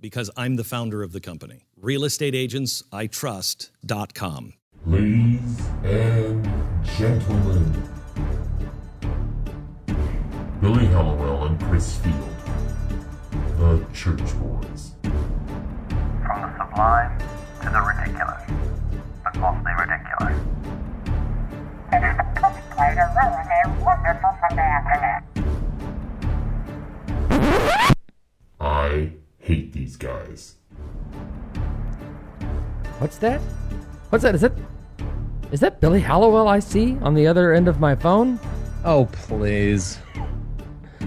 Because I'm the founder of the company. realestateagentsitrust.com. Ladies and gentlemen, Billy Hallowell and Chris Field, the Church Boys. From the sublime to the ridiculous, but mostly ridiculous. It is the best way to ruin a wonderful Sunday afternoon. I hate these guys. What's that? What's that? Is that is that Billy Hallowell I see on the other end of my phone? Oh please.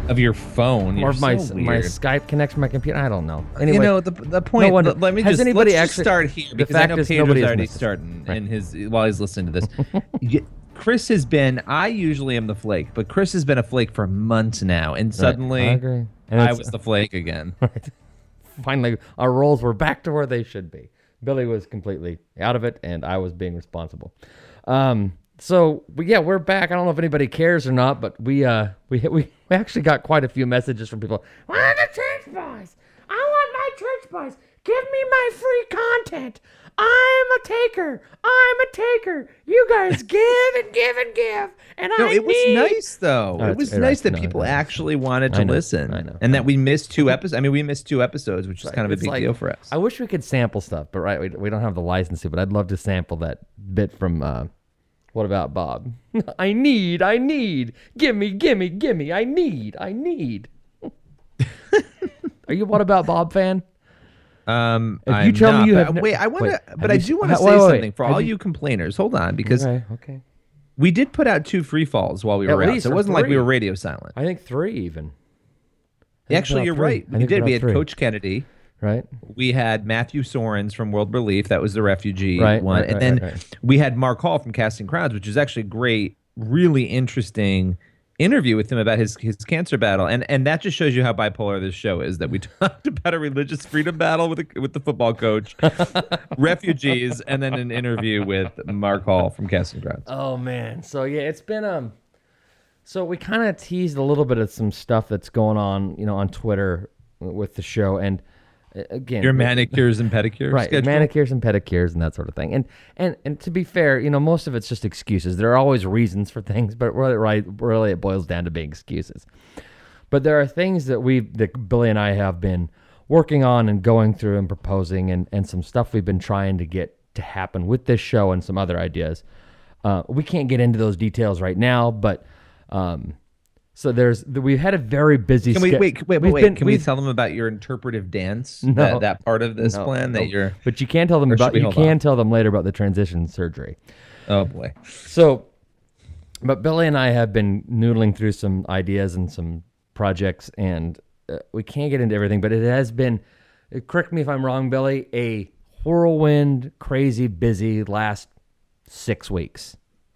Of your phone, or You're of my so my. Skype connection to my computer? I don't know. Anyway, you know the the point. no one- let- let me has just anybody let's just start here the because I know is Pedro's nobody already starting Right. in his while he's listening to this. Chris has been. I usually am the flake, but Chris has been a flake for months now, and suddenly I agree. And I was the flake again. finally our roles were back to where they should be. Billy was completely out of it, and I was being responsible. Um, so yeah, we're back. I don't know if anybody cares or not, but we uh we we, we actually got quite a few messages from people. Where are the church boys? I want my church boys. Give me my free content. I'm a taker. I'm a taker. You guys give and give and give, and I No, I it was need- nice though. Oh, it was nice I that know, people I actually wanted to I know, listen. I know, and that we missed two episodes. I mean, we missed two episodes, which is kind of a It's big like- deal for us. I wish we could sample stuff, but right, we, we don't have the license to. But I'd love to sample that bit from. Uh, what about Bob? I need, I need, gimme, gimme, gimme. I need, I need. Are you a what about Bob fan? Um, If you I'm tell me you have wait, I want to, but I you- do want to say wait, wait, something for all you- you complainers. Hold on, because Okay, okay. we did put out two free falls while we At were out. least, So it wasn't like we were radio silent. I think three even. I Actually, you're three. right. We did. We had three. Coach Kennedy. Right. We had Matthew Soerens from World Relief. That was the refugee Right, one. right, and right, then we had Mark Hall from Casting Crowns, which is actually great, really interesting interview with him about his his cancer battle. And and that just shows you how bipolar this show is. That we talked about a religious freedom battle with a, with the football coach, refugees, and then an interview with Mark Hall from Casting Crowns. Oh man. So yeah, it's been um so we kind of teased a little bit of some stuff that's going on, you know, on Twitter with the show and again, Your manicures and pedicures, right? schedule? Manicures and pedicures and that sort of thing. And and and to be fair, you know, most of it's just excuses. There are always reasons for things, but really, right, really, it boils down to being excuses. But there are things that we, that Billy and I have been working on and going through and proposing, and and some stuff we've been trying to get to happen with this show and some other ideas. Uh, we can't get into those details right now, but um, so there's we've had a very busy. Can we sch- wait? Wait, wait, wait. been- Can we tell them about your interpretive dance? No. that, that part of this no, plan no. that you're. But you can't tell them about. we You can on? tell them later about the transition surgery. Oh boy. So, but Billy and I have been noodling through some ideas and some projects, and uh, we can't get into everything. But it has been, uh, correct me if I'm wrong, Billy, a whirlwind, crazy, busy last six weeks.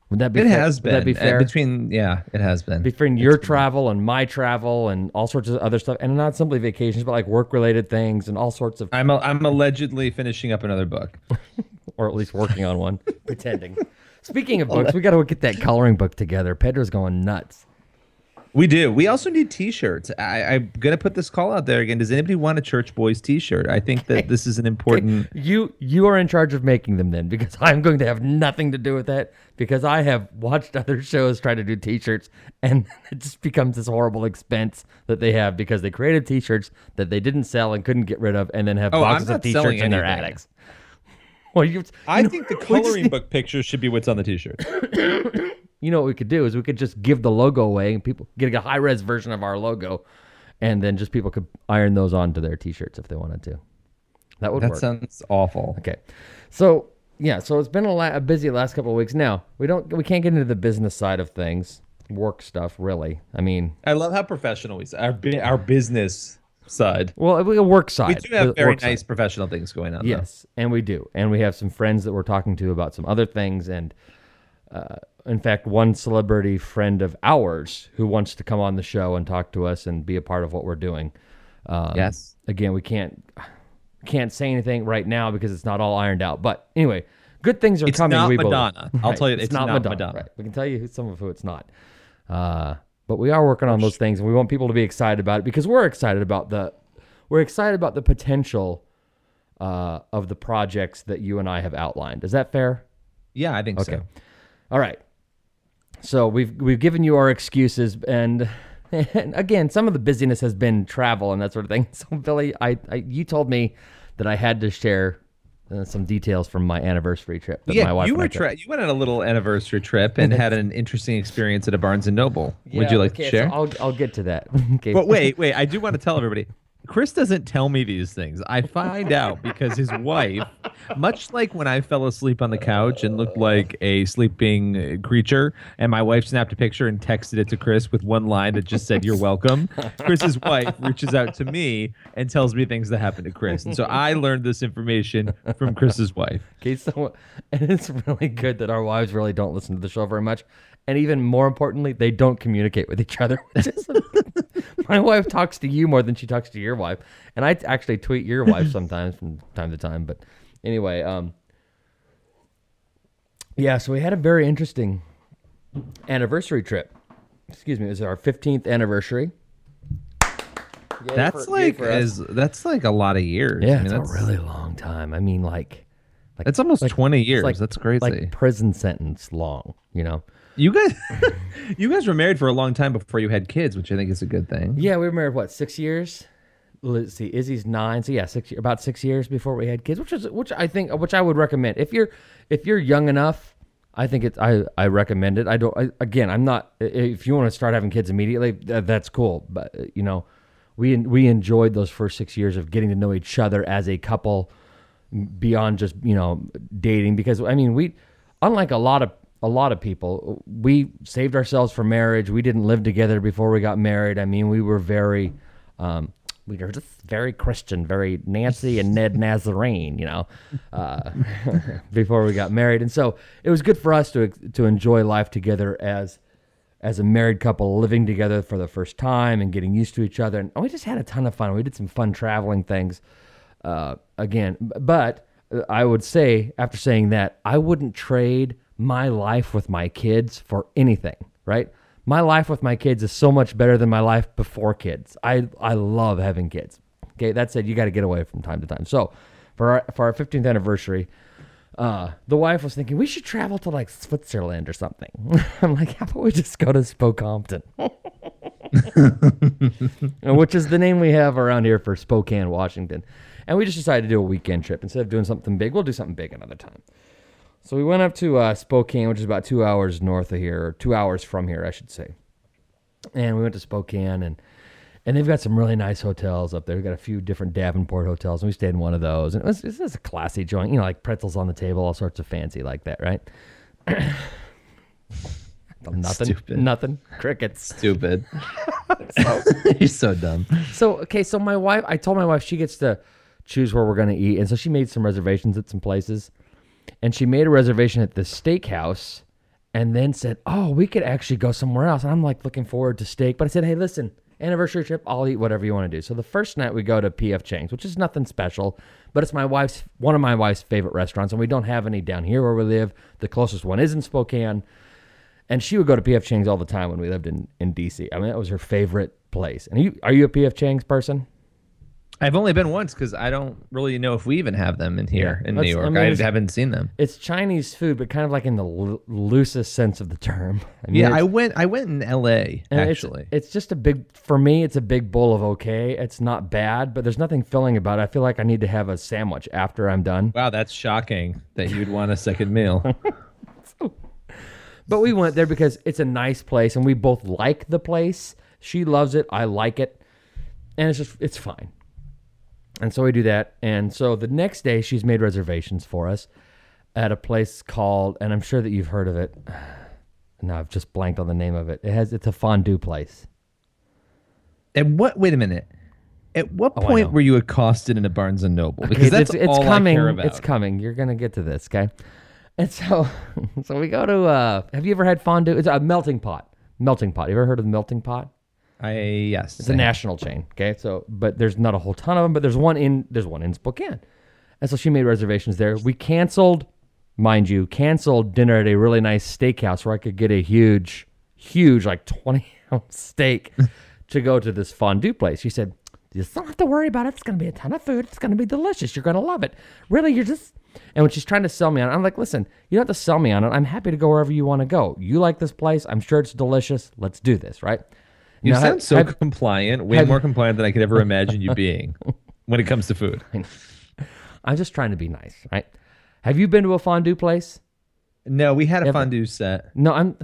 Would that be? It fair? has Would been that be Uh, fair? between. Yeah, it has been. between your travel and my travel and all sorts of other stuff, and not simply vacations, but like work related things and all sorts of, I'm a, I'm allegedly finishing up another book. or at least working on one, pretending. Speaking of books, we got to get that coloring book together. Pedro's going nuts. We do. We also need T-shirts. I, I'm gonna put this call out there again. Does anybody want a Church Boys T-shirt? I think that this is an important. You you are in charge of making them then, because I'm going to have nothing to do with that. Because I have watched other shows try to do T-shirts, and it just becomes this horrible expense that they have because they created T-shirts that they didn't sell and couldn't get rid of, and then have Oh, boxes of T-shirts in their attics. Well, you, I know, think the coloring book pictures should be what's on the T-shirt. You know what we could do is we could just give the logo away and people get a high res version of our logo, and then just people could iron those onto their T-shirts if they wanted to. That would That work. sounds awful. Okay, so yeah, so it's been a, la- a busy last couple of weeks. Now we don't we can't get into the business side of things, work stuff really. I mean, I love how professional we say our bu- our business side. Well, a work side. We do have very work side. nice professional things going on. though. Yes, and we do, and we have some friends that we're talking to about some other things, and uh, in fact, one celebrity friend of ours who wants to come on the show and talk to us and be a part of what we're doing. Um, Yes. Again, we can't can't say anything right now because it's not all ironed out. But anyway, good things are It's coming. not we believe. Madonna. I'll tell you, it's not Madonna. Right. We can tell you some of who it's not. Uh, but we are working on those things, and we want people to be excited about it because we're excited about the we're excited about the potential uh, of the projects that you and I have outlined. Is that fair? Yeah, I think Okay. so. All right. So we've we've given you our excuses, and, and again, some of the busyness has been travel and that sort of thing. So Billy, I, I you told me that I had to share uh, some details from my anniversary trip. That my Yeah, wife you were tra- you went on a little anniversary trip and had an interesting experience at a Barnes and Noble. Would you like okay, to share? So I'll I'll get to that. okay. But wait, wait, I do want to tell everybody. Chris doesn't tell me these things. I find out because his wife, much like when I fell asleep on the couch and looked like a sleeping creature, and my wife snapped a picture and texted it to Chris with one line that just said, You're welcome. Chris's wife reaches out to me and tells me things that happened to Chris. And so I learned this information from Chris's wife. Okay, so and it's really good that our wives really don't listen to the show very much, and even more importantly, they don't communicate with each other. My wife talks to you more than she talks to your wife, and I actually tweet your wife sometimes from time to time. But anyway, um, yeah, so we had a very interesting anniversary trip. Excuse me, it was our fifteenth anniversary. Yay That's for- like for us. is that's like a lot of years. yeah, I mean, it's that's, a really long time. I mean, like. Like, It's almost like- 20 years. like- That's crazy. Like prison sentence long, you know. You guys, you guys were married for a long time before you had kids, which I think is a good thing. Yeah, we were married what six years. Let's see, Izzy's nine, so yeah, six about six years before we had kids, which is which I think which I would recommend if you're if you're young enough. I think it's I I recommend it. I don't I, again. I'm not if you want to start having kids immediately, th- that's cool. But uh, you know, we we enjoyed those first six years of getting to know each other as a couple beyond just you know dating because I mean we unlike a lot of a lot of people. We saved ourselves for marriage. We didn't live together before we got married. I mean we were very um, we were just very Christian very Nancy and Ned Nazarene you know uh, before we got married. And so it was good for us to to enjoy life together as as a married couple living together for the first time and getting used to each other. And we just had a ton of fun. We did some fun traveling things uh, again. But uh, I would say, after saying that, I wouldn't trade my life with my kids for anything, right? My life with my kids is so much better than my life before kids. I, I love having kids. Okay, that said, you got to get away from time to time. So, for our, for our 15th anniversary, uh, the wife was thinking we should travel to like Switzerland or something. I'm like, how about we just go to Spokompton? which is the name we have around here for Spokane, Washington. And we just decided to do a weekend trip. Instead of doing something big, we'll do something big another time. So we went up to uh, Spokane, which is about two hours north of here, or two hours from here, I should say. And we went to Spokane, and and they've got some really nice hotels up there. We've got a few different Davenport hotels, and we stayed in one of those. And it was, it was a classy joint, you know, like pretzels on the table, all sorts of fancy like that, right? nothing, Stupid. nothing, crickets. Stupid. You're so dumb. So okay, so my wife, I told my wife she gets to choose where we're gonna eat, and so she made some reservations at some places, and she made a reservation at the steakhouse, and then said, "Oh, we could actually go somewhere else." And I'm like looking forward to steak, but I said, "Hey, listen, anniversary trip, I'll eat whatever you want to do." So the first night we go to PF Chang's, which is nothing special, but it's my wife's one of my wife's favorite restaurants, and we don't have any down here where we live. The closest one is in Spokane. And she would go to PF Chang's all the time when we lived in, in DC. I mean, that was her favorite place. And you, are you a PF Chang's person? I've only been once because I don't really know if we even have them in here Yeah. in New York. I I, mean, it's- haven't seen them. It's Chinese food, but kind of like in the loo- loosest sense of the term. I mean, Yeah, I went. I went in L.A. and it's- Actually, it's, just a big for me. It's a big bowl of okay. It's not bad, but there's nothing filling about it. I feel like I need to have a sandwich after I'm done. wow, that's shocking that you'd want a second meal. But we went there because it's a nice place, and we both like the place. She loves it. I like it, and it's just it's fine. And so we do that. And so the next day, she's made reservations for us at a place called, and I'm sure that you've heard of it. No, I've just blanked on the name of it. It has it's a fondue place. and what? Wait a minute. At what Oh, point were you accosted in a Barnes and Noble? Because Okay, that's it's, it's all coming. I care about. It's coming. You're gonna get to this, okay? And so, so we go to. uh Have you ever had fondue? It's a melting pot. Melting pot. You ever heard of the melting pot? I yes. It's a national chain. Okay, so but there's not a whole ton of them, but there's one in there's one in Spokane, and so she made reservations there. We canceled, mind you, canceled dinner at a really nice steakhouse where I could get a huge, huge like twenty ounce steak to go to this fondue place. She said, "You just don't have to worry about it. It's going to be a ton of food. It's going to be delicious. You're going to love it. Really, you're just." And when she's trying to sell me on it, I'm like, "Listen, you don't have to sell me on it. I'm happy to go wherever you want to go. You like this place. I'm sure it's delicious. Let's do this, right?" You Now, sound have- so have- compliant, way have- more compliant than I could ever imagine you being when it comes to food. I'm just trying to be nice, right? Have you been to a fondue place? No, we had a fondue set. No, I'm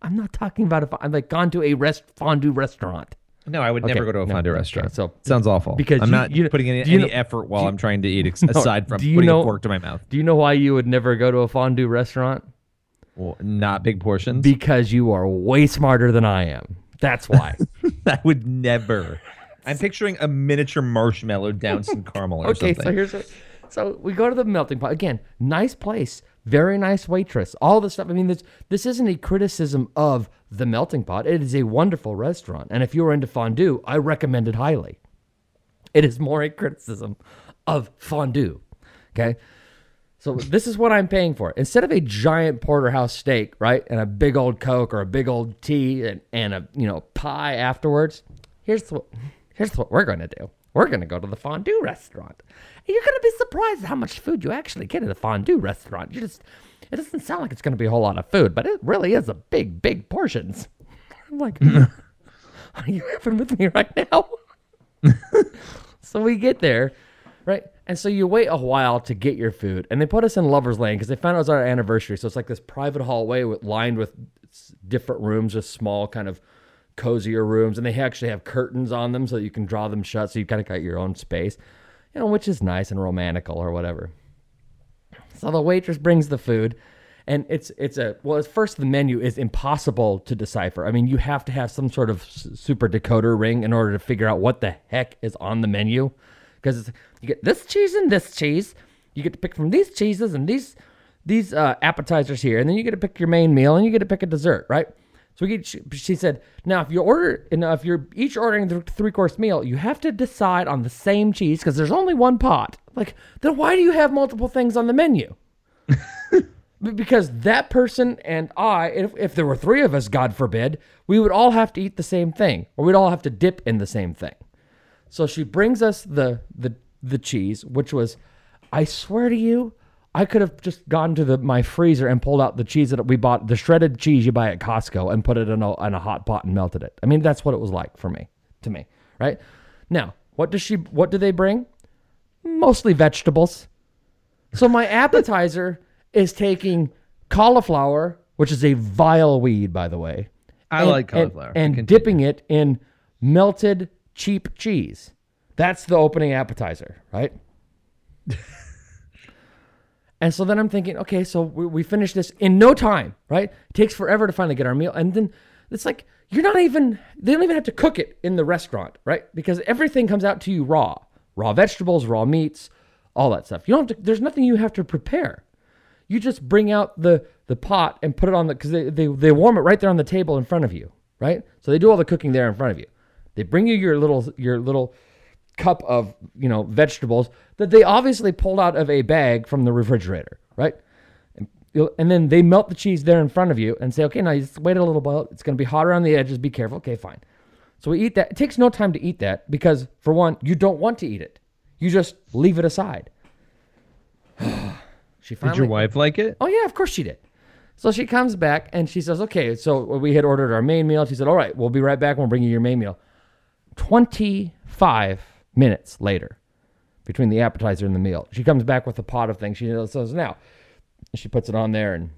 I'm not talking about if I'm like gone to a rest fondue restaurant. No, I would Okay, never go to a no, fondue okay, restaurant. so- sounds awful. because I'm you- not you- putting any, any know- effort while you- I'm trying to eat, ex- aside from putting know- a fork to my mouth. Do you know why you would never go to a fondue restaurant? Well, not big portions. Because you are way smarter than I am. That's why. I would never. I'm picturing a miniature marshmallow doused in caramel or okay, something. so here's what. So we go to the melting pot again. Nice place, very nice waitress. All this stuff. I mean, this this isn't a criticism of the melting pot. It is a wonderful restaurant, and if you are into fondue, I recommend it highly. It is more a criticism of fondue. Okay. So this is what I'm paying for. Instead of a giant porterhouse steak, right, and a big old Coke or a big old tea and, and a you know pie afterwards, here's what here's what we're gonna do. We're gonna go to the fondue restaurant. And you're gonna be surprised how much food you actually get at a fondue restaurant. You just it doesn't sound like it's gonna be a whole lot of food, but it really is a big, big portions. I'm like, are you having with me right now? so we get there, right? And so you wait a while to get your food, and they put us in lovers lane because they found it was our anniversary. So it's like this private hallway with, lined with different rooms, just small kind of cozier rooms, and they actually have curtains on them so that you can draw them shut, so you kind of got your own space, you know, which is nice and romantical or whatever. So the waitress brings the food, and it's it's a well. At first, the menu is impossible to decipher. I mean, you have to have some sort of super decoder ring in order to figure out what the heck is on the menu, because you get this cheese and this cheese. You get to pick from these cheeses and these these uh, appetizers here, and then you get to pick your main meal, and you get to pick a dessert, right? So we get, she, she said, now if you order, and if you're each ordering the three course meal, you have to decide on the same cheese because there's only one pot. Like, then why do you have multiple things on the menu? Because that person and I, if, if there were three of us, God forbid, we would all have to eat the same thing, or we'd all have to dip in the same thing. So she brings us the the the cheese, which was, I swear to you, I could have just gone to the my freezer and pulled out the cheese that we bought, the shredded cheese you buy at Costco, and put it in a in a hot pot and melted it. I mean, that's what it was like for me, to me, right? Now, what does she? What do they bring? Mostly vegetables. So my appetizer is taking cauliflower, which is a vile weed, by the way. I and- like cauliflower. And, Continue. dipping it in melted cheap cheese. That's the opening appetizer, right? and so then I'm thinking, okay, so we, we finish this in no time, right? It takes forever to finally get our meal. And then it's like, you're not even, they don't even have to cook it in the restaurant, right? Because everything comes out to you raw raw vegetables, raw meats, all that stuff. You don't have to, there's nothing you have to prepare you just bring out the the pot and put it on the because they, they they warm it right there on the table in front of you right so they do all the cooking there in front of you they bring you your little your little cup of you know vegetables that they obviously pulled out of a bag from the refrigerator right and, and then they melt the cheese there in front of you and say okay now just wait a little while it's going to be hot around the edges be careful okay fine so we eat that it takes no time to eat that because for one you don't want to eat it you just leave it aside she Did your wife like it? Oh yeah, of course she did. So she comes back and she says, "Okay, so we had ordered our main meal." She said, "All right, we'll be right back. We'll bring you your main meal." Twenty-five minutes later, between the appetizer and the meal, she comes back with a pot of things. She says, "Now," she puts it on there and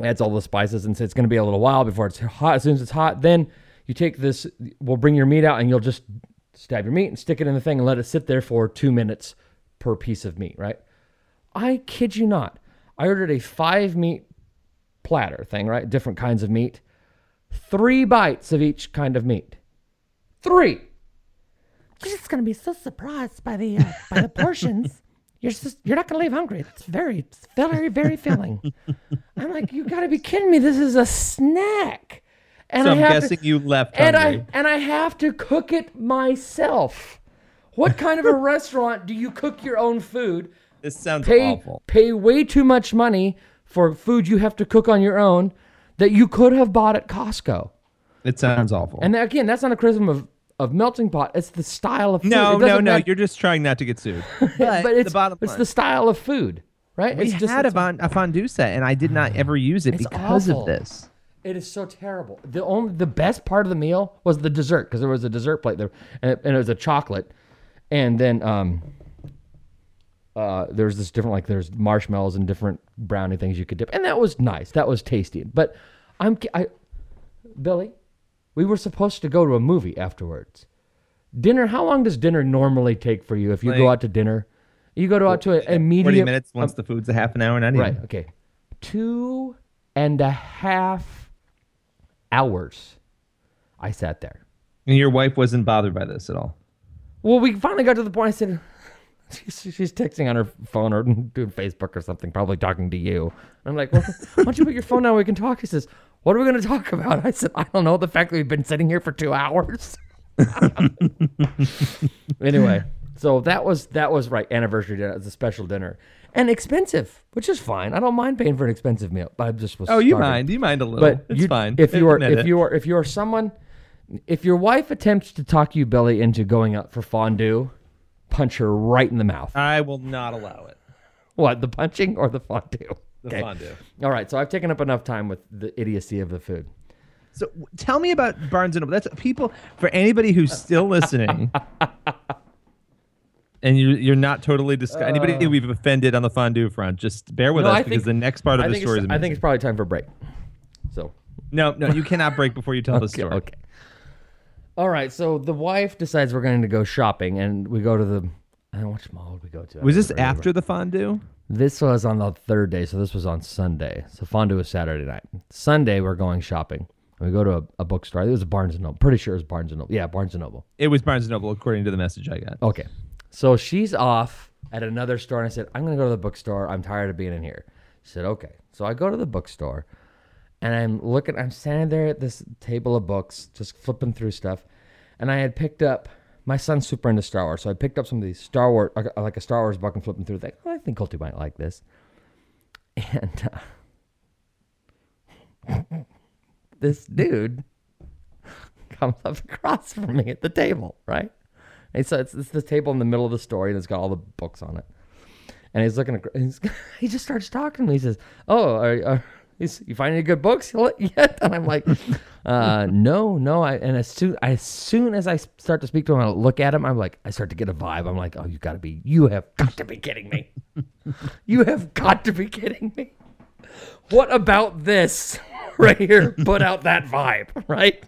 adds all the spices and says it's going to be a little while before it's hot. As soon as it's hot, then you take this. We'll bring your meat out and you'll just stab your meat and stick it in the thing and let it sit there for two minutes per piece of meat. Right? I kid you not. I ordered a five meat platter thing, right? Different kinds of meat. Three bites of each kind of meat. Three. You're just gonna be so surprised by the uh, by the portions. You're just you're not gonna leave hungry. It's very it's very very filling. I'm like, you gotta be kidding me. This is a snack. And So I I'm guessing to, you left and hungry. I and I have to cook it myself. What kind of a restaurant do you cook your own food? this sounds Pay awful. pay way too much money for food you have to cook on your own that you could have bought at Costco. It sounds awful. And again, that's not a criticism of, of melting pot. It's the style of food. no, It no, no. matter- You're just trying not to get sued. But, but it's the bottom it's line. the style of food, right? we it's just, had a, it's- a fondue set, and I did not ever use it It's because awful. of this. It is so terrible. The only the best part of the meal was the dessert because there was a dessert plate there, and, and it was a chocolate, and then um, uh, there's this different like there's marshmallows and different brownie things you could dip, and that was nice. That was tasty. But I'm I, Billy, we were supposed to go to a movie afterwards. Dinner. How long does dinner normally take for you if you go out to dinner? You go to out to a, a medium. Forty minutes once um, the food's a half an hour, not Right. Okay. Two and a half hours. I sat there. And your wife wasn't bothered by this at all. Well, we finally got to the point. I said, she's, she's texting on her phone or doing Facebook or something, probably talking to you. And I'm like, well, why don't you put your phone down? We can talk. He says, what are we going to talk about? I said, I don't know. The fact that we've been sitting here for two hours. anyway, so that was that was right. Anniversary dinner. It was a special dinner and expensive, which is fine. I don't mind paying for an expensive meal, but I just was. Oh, you mind? You mind a little? But it's you, fine. if you are if you are if you are someone, if your wife attempts to talk you Billy into going out for fondue, punch her right in the mouth. I will not allow it. What the punching or the fondue? The fondue. All right, so I've taken up enough time with the idiocy of the food. So tell me about Barnes and Noble. That's people for anybody who's still listening. And you're, you're not totally discuss anybody who we've offended on the fondue front. Just bear with Uh. No, us I because think- the next part of I the story it's, is I think it's probably time for a break. So no, no, you cannot break before you tell the story. okay. All right, so the wife decides we're going to go shopping, and we go to the. I don't know which mall did we go to. I Was this remember. after the fondue? This was on the third day, so this was on Sunday. So fondue was Saturday night. Sunday we're going shopping. We go to a, a bookstore. It was a Barnes and Noble. Pretty sure it was Barnes and Noble. Yeah, Barnes and Noble. It was Barnes and Noble, according to the message I got. Okay. So she's off at another store, and I said, I'm going to go to the bookstore. I'm tired of being in here. She said, okay. So I go to the bookstore, and I'm looking, I'm standing there at this table of books, just flipping through stuff. And I had picked up, my son's super into Star Wars, so I picked up some of these Star Wars, like a- Star Wars book and flipping through, like, oh, I think Colty might like this. And uh, this dude comes up across from me at the table, right? And so it's, it's the table in the middle of the story, and it's got all the books on it. And he's looking, at, he's, he just starts talking to me. He says, "Oh, are, are, you find any good books yet?" And I'm like, uh, "No, no." I, and as soon as soon as I start to speak to him, I look at him. I'm like, I start to get a vibe. I'm like, "Oh, you got to be, you have got to be kidding me! you have got to be kidding me! What about this right here? Put out that vibe, right?"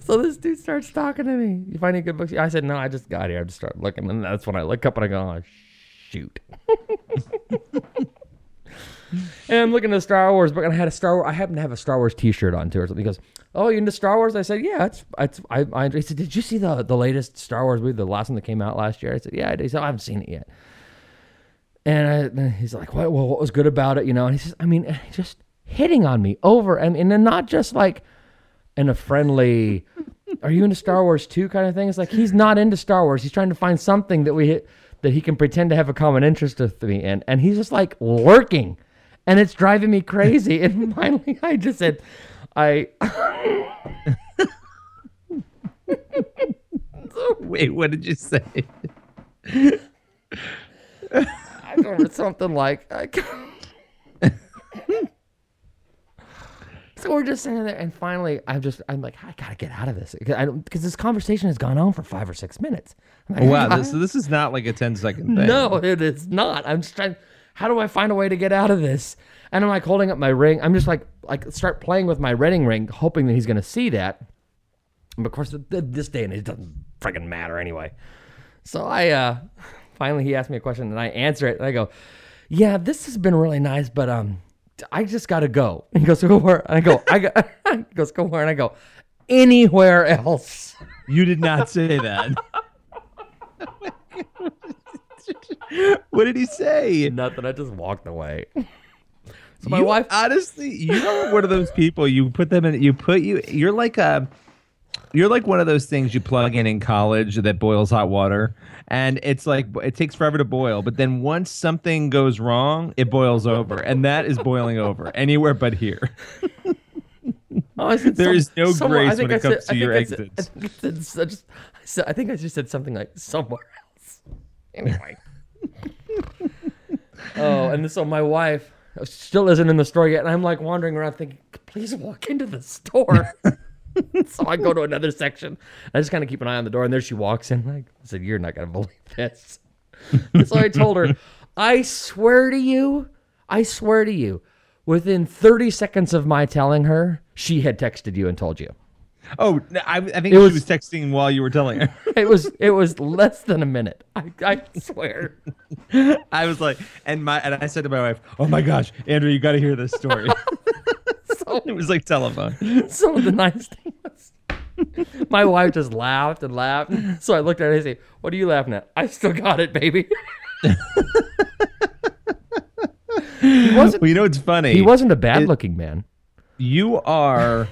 So this dude starts talking to me. You find any good books? I said, no, I just got here. I just start looking. And that's when I look up and I go, oh, shoot. And I'm looking at Star Wars book, and I had a Star Wars. I happen to have a Star Wars T-shirt on too, or something. He goes, "Oh, you into Star Wars?" I said, "Yeah, it's, it's." I, I he said, "Did you see the the latest Star Wars movie, the last one that came out last year?" I said, "Yeah, I did." He said, oh, "I haven't seen it yet." And I, then he's like, "What? Well, what was good about it?" You know? And he says, "I mean, eh, just hitting on me over, and and then not just like in a friendly." Are you into Star Wars too? Kind of thing. It's like he's not into Star Wars. He's trying to find something that we hit, that he can pretend to have a common interest with me in, and he's just like lurking, and it's driving me crazy. And finally, I just said, "I." Wait, what did you say? I don't know, something like. I, so we're just sitting there, and finally, I'm just, I'm like, I gotta get out of this because this conversation has gone on for five or six minutes. Like, Wow, this, so this is not like a 10 second thing. No, it is not. I'm just trying. How do I find a way to get out of this? And I'm like holding up my ring. I'm just like like start playing with my wedding ring, hoping that he's going to see that. But of course, th- th- this day and age doesn't freaking matter anyway. So I uh finally he asked me a question and I answer it and I go, "Yeah, this has been really nice, but um, I just got to go." And he goes, "Go where?" And I go, "I got." he goes, "Go where?" And I go, "Anywhere else." You did not say that. what did he say? Nothing. I just walked away. So my You- wife. honestly, you are one of those people. You put them in. You put you. You're like a. You're like one of those things you plug in in college that boils hot water, and it's like it takes forever to boil. But then once something goes wrong, it boils over, and that is boiling over anywhere but here. Oh, There some- is no grace when it I comes said- to I your think I said- exits. I I said, I just, I said- think I just said something like somewhere. Anyway. oh, and so my wife uh, still isn't in the store yet, and I'm like wandering around thinking, please walk into the store. so I go to another section. I just kind of keep an eye on the door, and there she walks in. Like I said, you're not gonna believe this. So I told her, I swear to you, I swear to you, within 30 seconds of my telling her, she had texted you and told you. Oh, I, I think It she was- was texting while you were telling her. It was it was less than a minute. I, I swear. I was like, and my and I said to my wife, "Oh my gosh, Andrew, you got to hear this story." So, it was like telephone. so the nice thing was, my wife just laughed and laughed. So I looked at her and I said, "What are you laughing at? I still got it, baby." he wasn't. Well, you know it's funny? He wasn't a bad-looking man. you are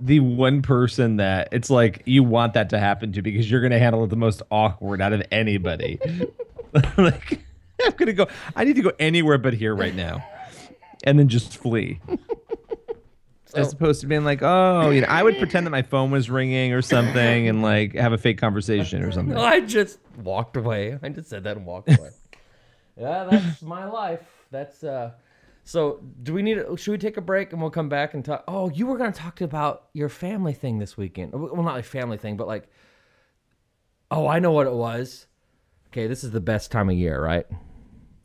the one person that it's like you want that to happen to because you're going to handle it the most awkward out of anybody. like I'm going to go I need to go anywhere but here right now. And then just flee. As opposed to being like, oh, you know, I would pretend that my phone was ringing or something and like have a fake conversation or something. I just walked away. I just said that and walked away. yeah, that's my life. That's uh. So, do we need? A, should we take a break and we'll come back and talk? Oh, you were going to talk about your family thing this weekend. Well, not like family thing, but like. Oh, I know what it was. Okay, this is the best time of year, right?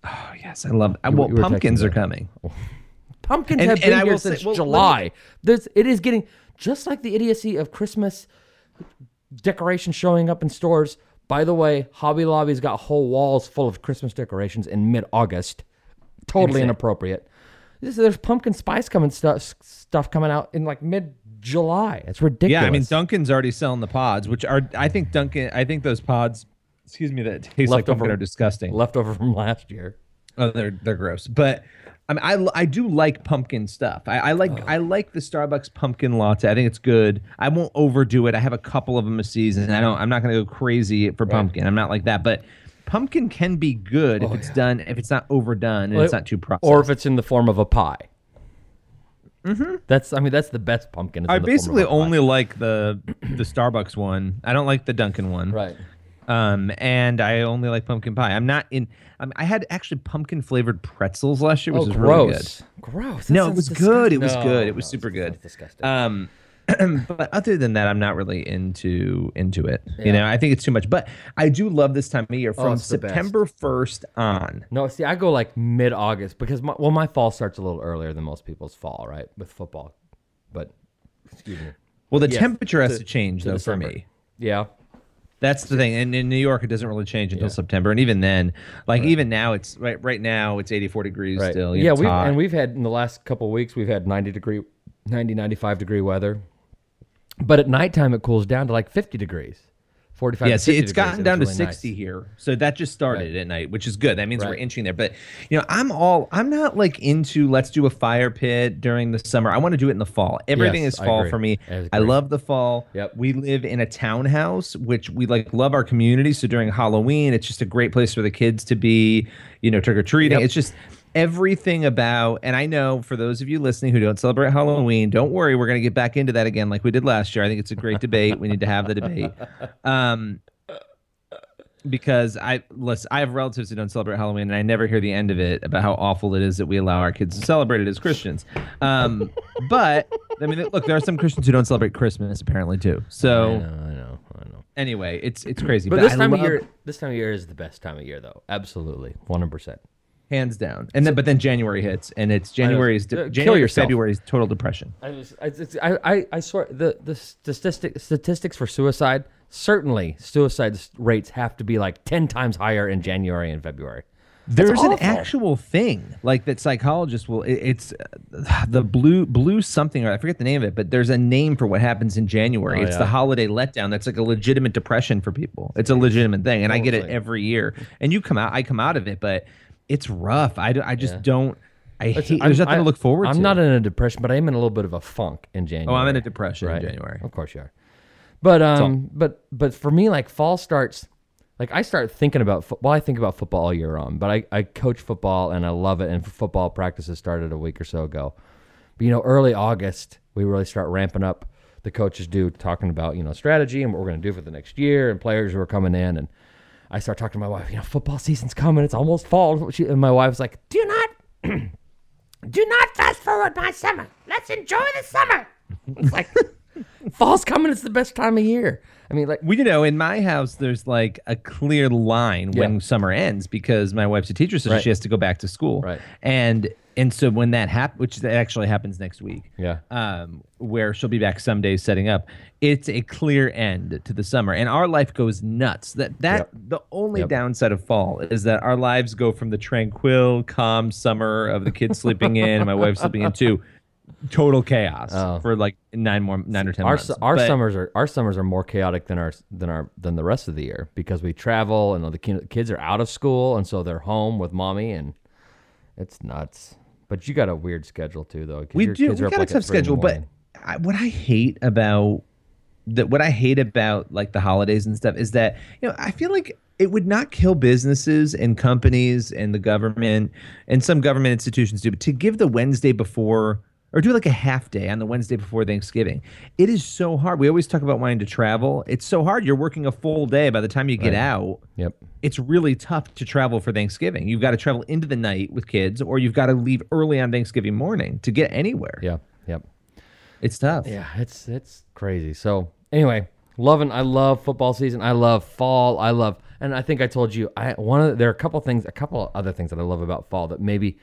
Oh, yes, I love. I, well, you pumpkins are coming. Pumpkins And- have been here will say- since well, let me- July. There's, it is getting just like the idiocy of Christmas decorations showing up in stores. By the way, Hobby Lobby's got whole walls full of Christmas decorations in mid-August. Totally inappropriate. This, there's pumpkin spice coming stuff stuff coming out in like mid-July. It's ridiculous. Yeah, I mean Dunkin's already selling the pods, which are I think Dunkin'. I think those pods, excuse me, that taste like pumpkin are disgusting. leftover from last year. Oh, they're they're gross. But I mean, I, I do like pumpkin stuff. I, I like I like the Starbucks pumpkin latte. I think it's good. I won't overdo it. I have a couple of them a season. I don't. I'm not going to go crazy for pumpkin. I'm not like that. But pumpkin can be good if it's done. If it's not overdone and it's not too processed. Or if it's in the form of a pie. Mm-hmm. That's I mean that's the best pumpkin. I in the form of basically a pie. only like the the Starbucks one. I don't like the Dunkin' one. right. Um, and I only like pumpkin pie. I'm not in. Um, I had actually pumpkin flavored pretzels last year, which Oh, was really good. gross! Gross. That No, it was disgusting. good. It was No, good. It was no, super good. Disgusting. Um, but other than that, I'm not really into into it. Yeah. You know, I think it's too much. But I do love this time of year oh, from it's the best. September 1st on. no, see, I go like mid August because my, well, my fall starts a little earlier than most people's fall, right? With football, but excuse me. Well, the Yes, temperature has to- to, change to though December. for me. Yeah. That's the thing. And in New York, it doesn't really change until Yeah. September. And even then, like even now, it's right. Right now, it's 84 degrees Right. still. yeah, It's we hot. and we've had in the last couple of weeks we've had 90 degree 90 95 degree weather. But at nighttime it cools down to like 50 degrees. 45 yeah, see, 50 it's gotten down to really nice. 60 here. So that just started Right. at night, which is good. That means we're inching there. But, you know, I'm all, I'm not like into let's do a fire pit during the summer. I want to do it in the fall. Everything Yes, is fall for me. I I love the fall. Yep. We live in a townhouse, which we like love our community. So during Halloween, it's just a great place for the kids to be, you know, trick or treating. Yep. It's just, everything about and i know for those of you listening who don't celebrate halloween don't worry we're going to get back into that again like we did last year i think it's a great debate we need to have the debate um because i listen i have relatives who don't celebrate halloween and i never hear the end of it about how awful it is that we allow our kids to celebrate it as christians um but i mean look there are some christians who don't celebrate christmas apparently too I so know, I know, I know. anyway it's it's crazy But, this I time of year this time of year is the best time of year though. Absolutely. 100%. Hands down and then but then january hits and it's January's Uh, january yourself. february is total depression I just, I, it's- I, I, I swear the the statistic statistics for suicide certainly suicide rates have to be like ten times higher in January and February. There's an actual thing like that psychologists will. It, it's uh, the blue blue something or I forget the name of it, but there's a name for what happens in January. Oh, it's yeah. the holiday letdown. That's like a legitimate depression for people. It's a legitimate thing, and I get it every year. And you come out, I come out of it, but it's rough. I, I just Yeah. don't. I hate. I'm- There's nothing I- to look forward to. I'm to. not in a depression, but I am in a little bit of a funk in January. Oh, I'm in a depression right? in January. Of course you are. But um, but but for me, like fall starts. Like I start thinking about fo- well, I think about football all year round, but I, I coach football and I love it. And football practices started a week or so ago. But you know, early August we really start ramping up. The coaches do talking about you know strategy and what we're going to do for the next year and players who are coming in. And I start talking to my wife. You know, football season's coming. It's almost fall. She, and my wife's like, Do not, do not fast forward my summer. Let's enjoy the summer. It's like fall's coming. It's the best time of year. I mean, like we you know, in my house, there's like a clear line when summer ends because my wife's a teacher, so Right. she has to go back to school. Right. And and so when that happens, which actually happens next week, Yeah. um, where she'll be back some days setting up, it's a clear end to the summer, and our life goes nuts. That that Yep. the only Yep. downside of fall is that our lives go from the tranquil, calm summer of the kids sleeping in and my wife sleeping in to total chaos Oh. for like nine more nine or ten our months. our But- summers are our summers are more chaotic than our than our than the rest of the year because we travel and the kids are out of school and so they're home with mommy and it's nuts. But you got a weird schedule too, though. we do. We got like, a tough three in the schedule, but. I, what I hate about that, what I hate about like the holidays and stuff is that you know I feel like it would not kill businesses and companies and the government and some government institutions do, but to give the Wednesday before or do like a half day on the Wednesday before Thanksgiving. It is so hard. We always talk about wanting to travel. It's so hard. You're working a full day. By the time you get out, Yep. it's really tough to travel for Thanksgiving. You've got to travel into the night with kids, or you've got to leave early on Thanksgiving morning to get anywhere. Yeah. Yep. It's tough. Yeah, it's it's crazy. So anyway, loving. I love football season. I love fall. I love, and I think I told you. I one of the, there are a couple things, a couple other things that I love about fall that maybe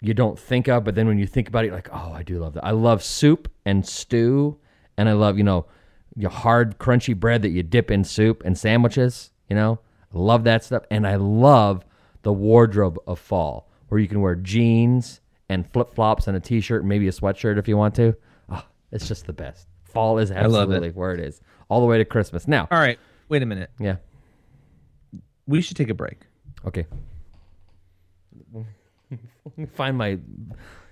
you don't think of, but then when you think about it, you're like, oh, I do love that. I love soup and stew, and I love you know your hard crunchy bread that you dip in soup and sandwiches. You know, I love that stuff, and I love the wardrobe of fall where you can wear jeans and flip flops and a t-shirt, maybe a sweatshirt if you want to. Oh, it's just the best. Fall is love it. absolutely where it is, all the way to Christmas. Now, All right. Wait a minute. yeah, We should take a break. okay. Let me find my.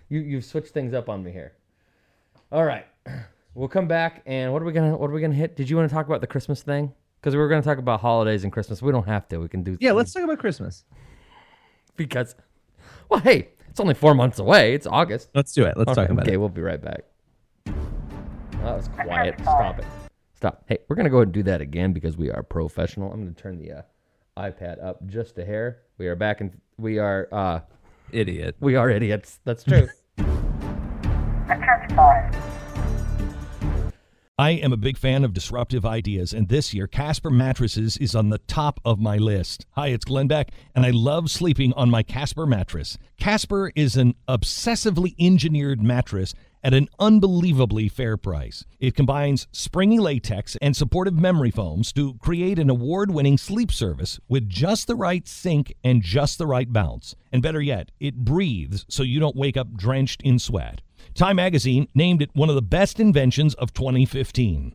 You you've switched things up on me here. All right, we'll come back and what are we gonna what are we gonna hit? Did you want to talk about the Christmas thing? Because we were gonna talk about holidays and Christmas. We don't have to. We can do Yeah, let's talk about Christmas. because. Well, hey, it's only four months away. It's August. Let's do it. Let's talk about okay, it. Okay, we'll be right back. Oh, that was quiet. Stop it. Stop. Hey, we're gonna go ahead and do that again because we are professional. I'm gonna turn the uh, iPad up just a hair. We are back and we are uh, Idiot. we are idiots. That's true. The church boys. I am a big fan of disruptive ideas, and this year Casper Mattresses is on the top of my list. Hi, it's Glenn Beck, and I love sleeping on my Casper mattress. Casper is an obsessively engineered mattress at an unbelievably fair price. It combines springy latex and supportive memory foams to create an award winning sleep service with just the right sink and just the right bounce. And better yet, it breathes so you don't wake up drenched in sweat. Time magazine named it one of the best inventions of 2015.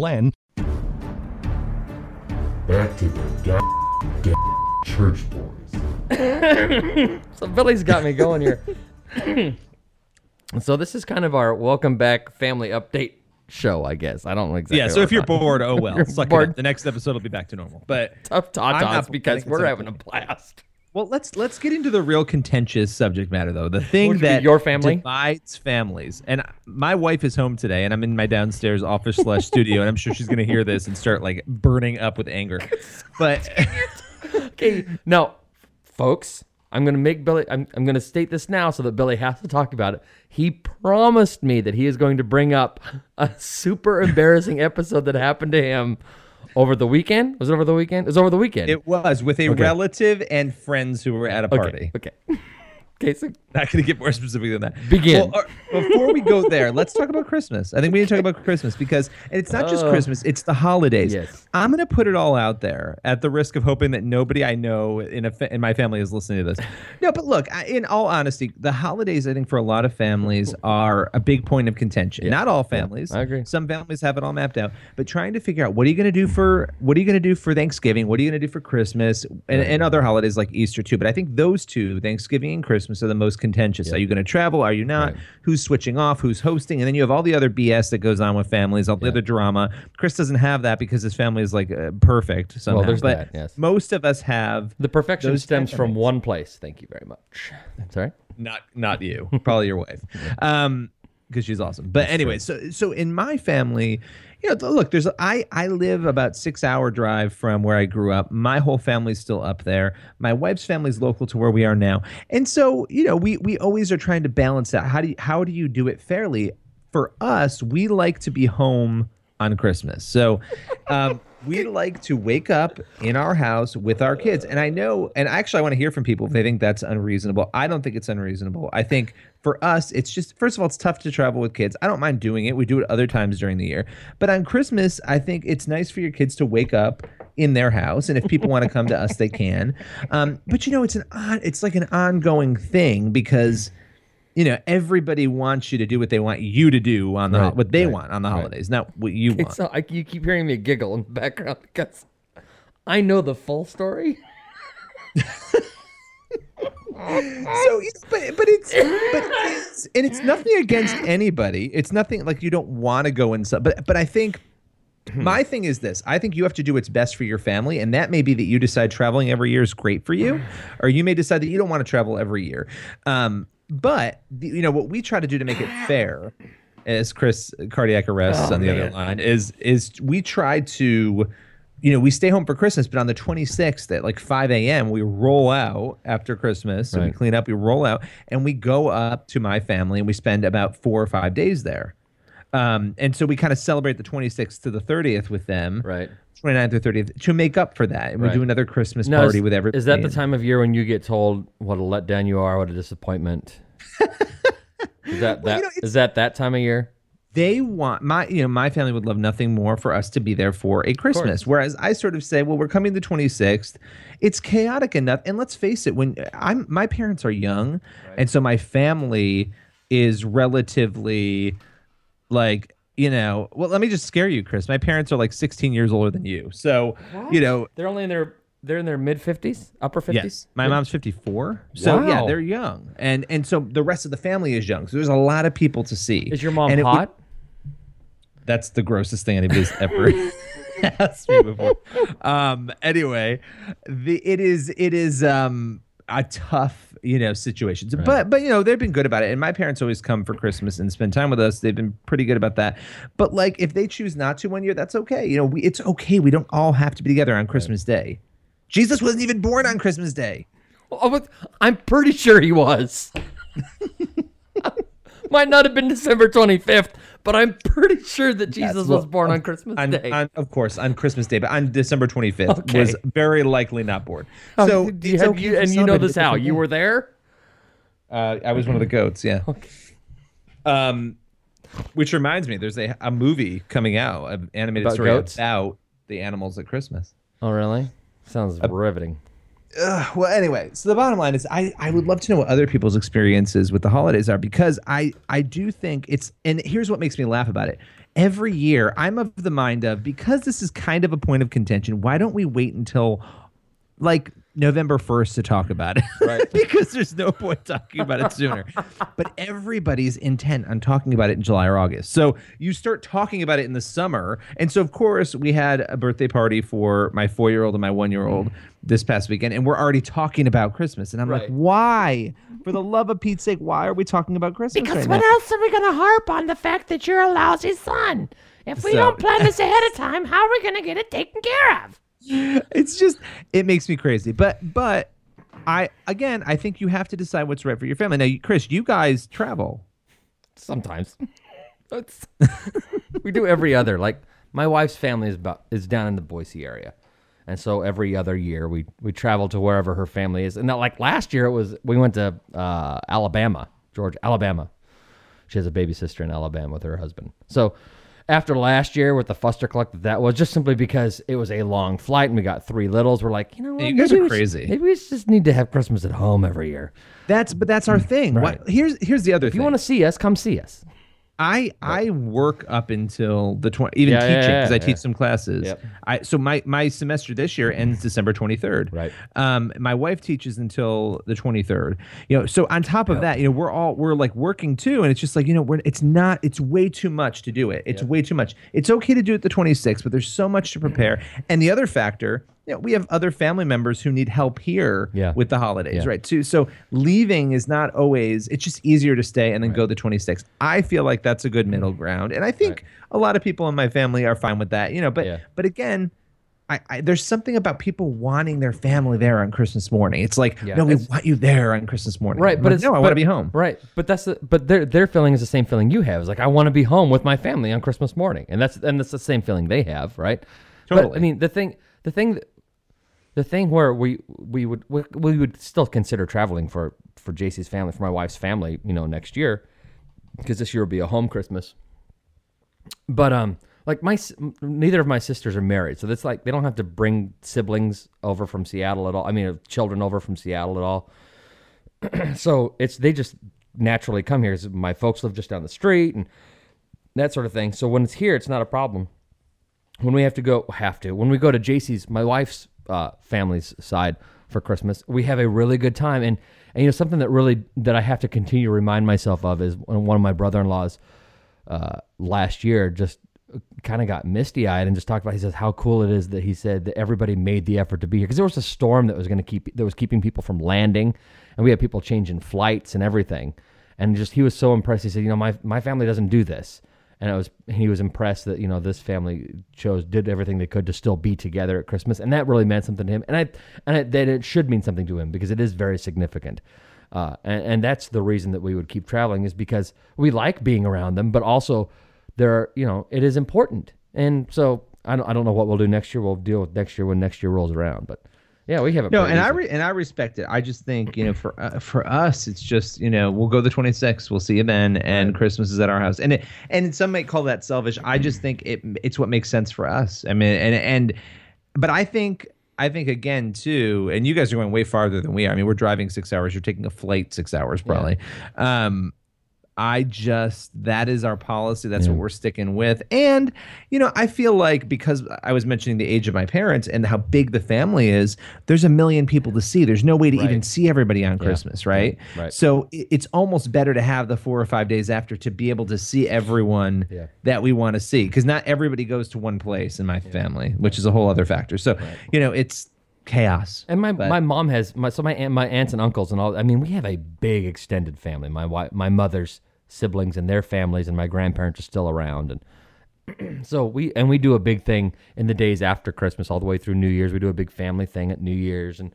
Glenn, casper.com slash Glenn. Back to the god church boys. so Billy's got me going here. so this is kind of our welcome back family update show, I guess. I don't know exactly. Yeah, so what if you're we're talking- bored, oh well. You're Suck bored. up. The next episode will be back to normal. But tough I'm tatas because we're having a blast. Well, let's let's get into the real contentious subject matter though. The thing Which would be that your family? divides families. And my wife is home today, and I'm in my downstairs office slash studio, and I'm sure she's gonna hear this and start like burning up with anger. But Okay, now, folks, I'm gonna make Billy. I'm I'm gonna state this now so that Billy has to talk about it. He promised me that he is going to bring up a super embarrassing episode that happened to him over the weekend. Was it over the weekend? It was over the weekend. It was with a Okay. relative and friends who were at a party. okay. Okay. Okay. So Not going to get more specific than that. Begin. Well, uh, before we go there, let's talk about Christmas. I think we need to talk about Christmas because it's not just Oh. Christmas; it's the holidays. Yes. I'm going to put it all out there at the risk of hoping that nobody I know in a fa- in my family is listening to this. No, but look, I, in all honesty, the holidays I think for a lot of families are a big point of contention. Not all families. I agree. Some families have it all mapped out, but trying to figure out what are you going to do for what are you going to do for Thanksgiving? What are you going to do for Christmas and, and other holidays like Easter too? But I think those two, Thanksgiving and Christmas, are the most contentious. Are you going to travel? Are you not? Who's switching off? Who's hosting? And then you have all the other BS that goes on with families, all the other drama. Chris doesn't have that because his family is like uh, perfect somehow. there's but that, yes. most of us have the perfection stems from one place. Thank you very much. I'm Sorry. not not you probably your wife um because she's awesome but anyway so so in my family you know look there's i i live about six hour drive from where i grew up. My whole family's still up there. My wife's family's local to where we are now. And so you know we we always are trying to balance that. how do you how do you do it fairly? For us we like to be home on christmas. So um we like to wake up in our house with our kids. And I know, and actually, I want to hear from people if they think that's unreasonable. I don't think it's unreasonable. I think for us, it's just, first of all, it's tough to travel with kids. I don't mind doing it. We do it other times during the year. But on Christmas, I think it's nice for your kids to wake up in their house. And if people want to come to us, they can. Um, but you know, it's an on, it's like an ongoing thing because you know everybody wants you to do what they want you to do on the hol- Right, what they right, want on the right. holidays, not what you want. So I, you keep hearing me giggle in the background because I know the full story. so but but it's but it's and it's nothing against anybody it's nothing like you don't want to go inside but but i think my thing is this i think you have to do what's best for your family and that may be that you decide traveling every year is great for you or you may decide that you don't want to travel every year um but you know what we try to do to make it fair as chris uh, cardiac arrests oh, on the other line is is we try to you know, we stay home for Christmas, but on the 26th at like 5 a.m., we roll out after Christmas. So we clean up, we roll out, and we go up to my family and we spend about four or five days there. Um, and so we kind of celebrate the 26th to the 30th with them, Right. 29th or 30th, to make up for that. And we Right. do another Christmas Now, party is, with everybody. Is that the time of year when you get told what a letdown you are, what a disappointment? is that that you know, is that that time of year? they want my you know my family would love nothing more for us to be there for a christmas whereas i sort of say well we're coming the 26th it's chaotic enough and let's face it when i'm my parents are young and so my family is relatively like you know well let me just scare you chris my parents are like 16 years older than you so you know They're only in their they're in their mid fifties, upper fifties. Yes, my mom's 54. So yeah, they're young, and and so the rest of the family is young. So there's a lot of people to see. Is your mom And it would- hot? that's the grossest thing anybody's ever asked me before. Um, anyway, the it is it is um a tough you know situation, but but you know they've been good about it, and my parents always come for Christmas and spend time with us. They've been pretty good about that. But like if they choose not to one year, that's okay. You know, we, it's okay. We don't all have to be together on Christmas Day. Jesus wasn't even born on Christmas Day. Oh, but I'm pretty sure he was. Might not have been December 25th, but I'm pretty sure that Jesus well, was born on Christmas on, Day. on- of course, on Christmas Day, but on December 25th Okay. was very likely not born. Oh, So do you it's okay you- and you know this how you were there. Uh, I was one of the goats. Yeah. Um, which reminds me, there's a, a movie coming out, an animated About story goats? about the animals at Christmas. Oh, really? Sounds riveting. Ugh, well, anyway, so the bottom line is, I, I would love to know what other people's experiences with the holidays are because I I do think it's and here's what makes me laugh about it. Every year, I'm of the mind of because this is kind of a point of contention. Why don't we wait until like November 1st to talk about it? Right. because there's no point talking about it sooner. but everybody's intent on talking about it in July or August. So you start talking about it in the summer. And so, of course, we had a birthday party for my four year old and my one year old mm. this past weekend, and we're already talking about Christmas. And I'm like, why? For the love of Pete's sake, why are we talking about Christmas Because right what now? else are we gonna harp on the fact that you're a lousy son? If we So- don't plan this ahead of time, how are we gonna get it taken care of? It's just it makes me crazy but but I again, I think you have to decide what's right for your family. Now, Chris, you guys travel. Sometimes. We do every other. Like my wife's family is about is down in the Boise area, and so every other year we we travel to wherever her family is. And now, like last year, it was we went to uh, Alabama, Georgia, Alabama. She has a baby sister in Alabama with her husband. So after last year with the fustercluck that that was just simply because it was a long flight and we got three littles. We're like, you know what? you guys maybe are we should- crazy. maybe we just need to have Christmas at home every year. That's but that's our mm, thing. Right. What, here's here's the other thing. If thing. you want to see us, come see us. I I work up until the twenty, even Yeah, yeah, teaching yeah, because I yeah. teach some classes. Yep. I so my my semester this year ends December twenty third. Right. Um, my wife teaches until the twenty third. You know, so on top of that, you know, we're all we're like working too, and it's just like you know, we're it's not it's way too much to do it. It's way too much. It's okay to do it the twenty sixth, but there's so much to prepare. And the other factor. You know, we have other family members who need help here Yeah. with the holidays, Yeah. right? Too. So leaving is not always. It's just easier to stay and then go the 26th. I feel like that's a good mm-hmm. middle ground, and I think a lot of people in my family are fine with that. You know, but Yeah. but again. I, I, there's something about people wanting their family there on Christmas morning. It's like, Yeah, no, we want you there on Christmas morning. Right, I'm but like, it's no, I want to be home. Right, but that's the, but their their feeling is the same feeling you have. It's like I want to be home with my family on Christmas morning, and that's and that's the same feeling they have, right? But Totally. I mean, the thing, the thing, that- the thing where we we would we, we would still consider traveling for for JC's family, for my wife's family, you know, next year, because this year will be a home Christmas. But um, like my neither of my sisters are married, so that's like they don't have to bring siblings over from Seattle at all. I mean, uh, children over from Seattle at all so it's they just naturally come here. My folks live just down the street and that sort of thing. So when it's here, it's not a problem. When we have to go, have to when we go to JC's, my wife's uh, family's side for Christmas, we have a really good time. And and you know something that really that I have to continue to remind myself of is one of my brother-in-laws uh, last year just kind of got misty eyed and just talked about. He says how cool it is that he said that everybody made the effort to be here because there was a storm that was going to keep that was keeping people from landing, and we had people changing flights and everything. And just he was so impressed. He said, you know, my my family doesn't do this, and it was he was impressed that you know this family chose did everything they could to still be together at Christmas, and that really meant something to him. And I and it, that it should mean something to him because it is very significant. Uh, and, and that's the reason that we would keep traveling is because we like being around them, but also there, are, you know, it is important. And so I don't, I don't know what we'll do next year. We'll deal with next year when next year rolls around. But yeah, we have it. No, and I re- and I respect it. I just think you know, for uh, for us, it's just you know, we'll go the 26th. We'll see you then, and Christmas is at our house. And it, and some might call that selfish. I just think it it's what makes sense for us. I mean, and and but I think I think again too, and you guys are going way farther than we are. I mean, we're driving six hours. You're taking a flight six hours probably. Um, I just that is our policy. That's what we're sticking with. And you know, I feel like because I was mentioning the age of my parents and how big the family is, there's a million people to see. There's no way to even see everybody on Christmas, right? right. So it's almost better to have the four or five days after to be able to see everyone Yeah. that we want to see because not everybody goes to one place in my family, which is a whole other factor. So you know, it's chaos. And my, But- my mom has my so my aunt, my aunts and uncles and all. I mean, we have a big extended family. My wife, my mother's siblings and their families, and my grandparents are still around. And so we and we do a big thing in the days after Christmas, all the way through New Year's. We do a big family thing at New Year's, and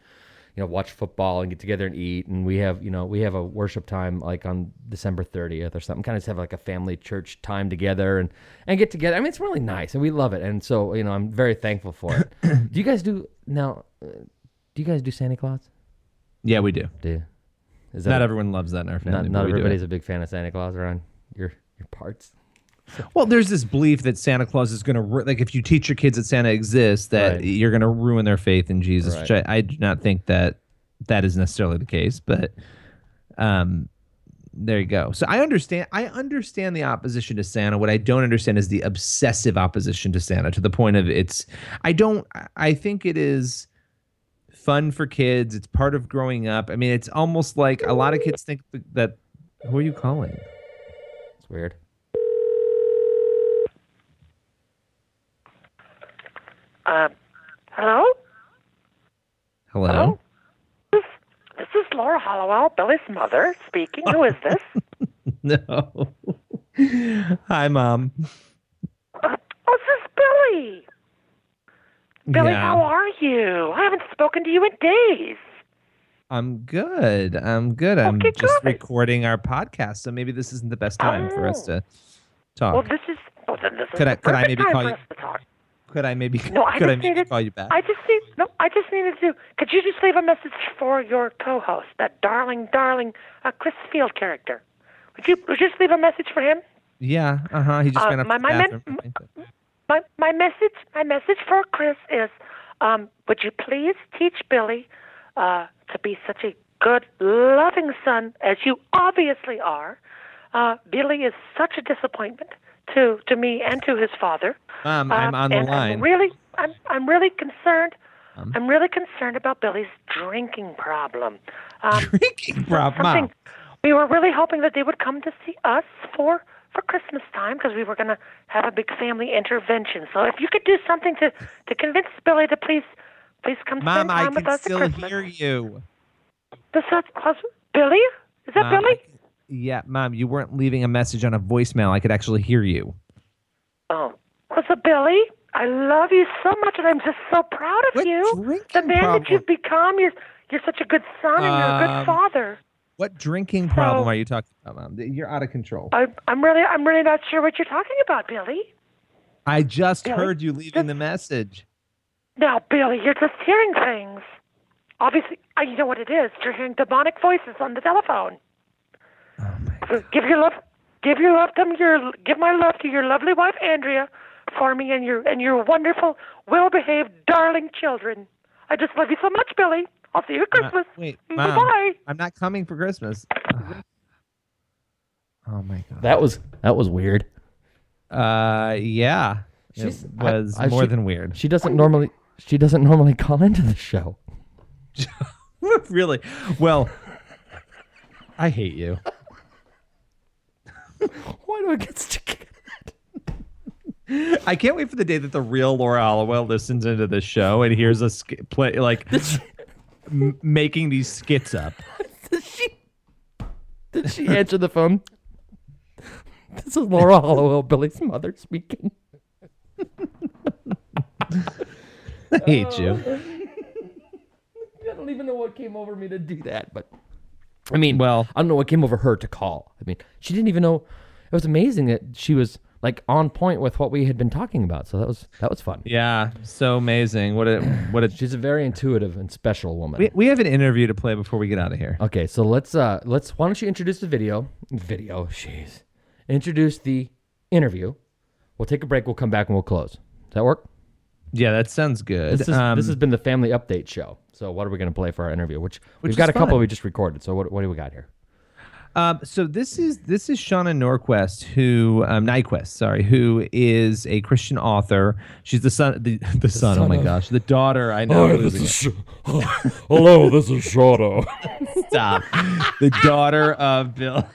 you know, watch football and get together and eat. And we have you know we have a worship time like on December thirtieth or something. Kind of just have like a family church time together and and get together. I mean, it's really nice, and we love it. And so you know, I'm very thankful for it. do you guys do now? uh, Do you guys do Santa Claus? yeah, we do. Do you? Is that Not everyone loves that in our family. not, not we do it. everybody's a big fan of Santa Claus around your your parts. Well, there's this belief that Santa Claus is going to ru- like if you teach your kids that Santa exists, that Right. you're going to ruin their faith in Jesus. Which I, I do not think that that is necessarily the case, but um, there you go. So I understand. I understand the opposition to Santa. What I don't understand is the obsessive opposition to Santa to the point of it's. I don't. I think it is fun for kids. It's part of growing up. I mean, it's almost like a lot of kids think that. Who are you calling? It's weird. Uh, hello? Hello. Hello? This, this is Laura Hallowell, Billy's mother, speaking. Who is this? No. Hi, mom. uh, oh, this is Billy. Billy, Yeah. how are you? I haven't spoken to you in days. I'm good. I'm good. I'm Okay, just good. recording our podcast, so maybe this isn't the best time for us to talk. Well, this is. Well, then this is Could I- could I maybe call you- could I maybe No, I could I just maybe needed. call you back? I just need no. I just needed to. Could you just leave a message for your co-host, that darling, darling uh, Chris Field character? Would you would you just leave a message for him? yeah. Uh huh. He just Uh, ran up my- to the my men-. My my message my message for Chris is, um, would you please teach Billy uh, to be such a good, loving son as you obviously are. Uh, Billy is such a disappointment to to me and to his father. Mom, I'm Um, on the line. I'm really, I'm, I'm really concerned. Um. I'm really concerned about Billy's drinking problem. Um, Drinking problem. We were really hoping that they would come to see us for for Christmas time because we were going to have a big family intervention. So if you could do something to to convince Billy to please please come Mom, spend I time with us still at Christmas. hear you. This is Billy? Is that Mom, Billy? yeah, Mom, you weren't leaving a message on a voicemail. I could actually hear you. Oh, was it Billy? I love you so much, and I'm just so proud of What you. The man problem? that you've become. You're you're such a good son, and you're a good Um, father. What drinking problem So- are you talking about, Mom? You're out of control. I, I'm really I'm really not sure what you're talking about, Billy. I just Billy, heard you leaving the message. Now, Billy, you're just hearing things. Obviously, uh, you know what it is. You're hearing demonic voices on the telephone. Oh my So give your love, give your love to your, give my love to your lovely wife Andrea, for me and your and your wonderful, well-behaved, darling children. I just love you so much, Billy. I'll see you at Ma- Christmas. wait, Bye Mom, bye. I'm not coming for Christmas. oh my god. That was that was weird. Uh, yeah, it She's- I- was I- more she- than weird. She doesn't normally she doesn't normally call into the show. really? Well, I hate you. Why do I get stuck? I can't wait for the day that the real Laura Hallowell listens into this show and hears us play like m- making these skits up. Did she Did she answer the phone? This is Laura Hallowell, Billy's mother speaking. I hate you. I don't even know what came over me to do that, but I mean, Well- I don't know what came over her to call. I mean, she didn't even know. It was amazing that she was like on point with what we had been talking about. So that was that was fun. Yeah, so amazing. What a what a. She's a very intuitive and special woman. We, we have an interview to play before we get out of here. Okay, so let's uh let's why don't you introduce the video? Video, jeez. Introduce the interview. We'll take a break. We'll come back and we'll close. Does that work? Yeah, that sounds good. This is Um, this has been the family update show. So what are we going to play for our interview? Which, Which we've got a couple we just recorded. So what what do we got here? Um, so this is this is Shauna Norquist, who um, Niequist, sorry, who is a Christian author. She's the son, the, the, son. Oh my of- gosh, the daughter. I know. I'm losing it. Hello, this is Shadow. Stop. the daughter of Bill.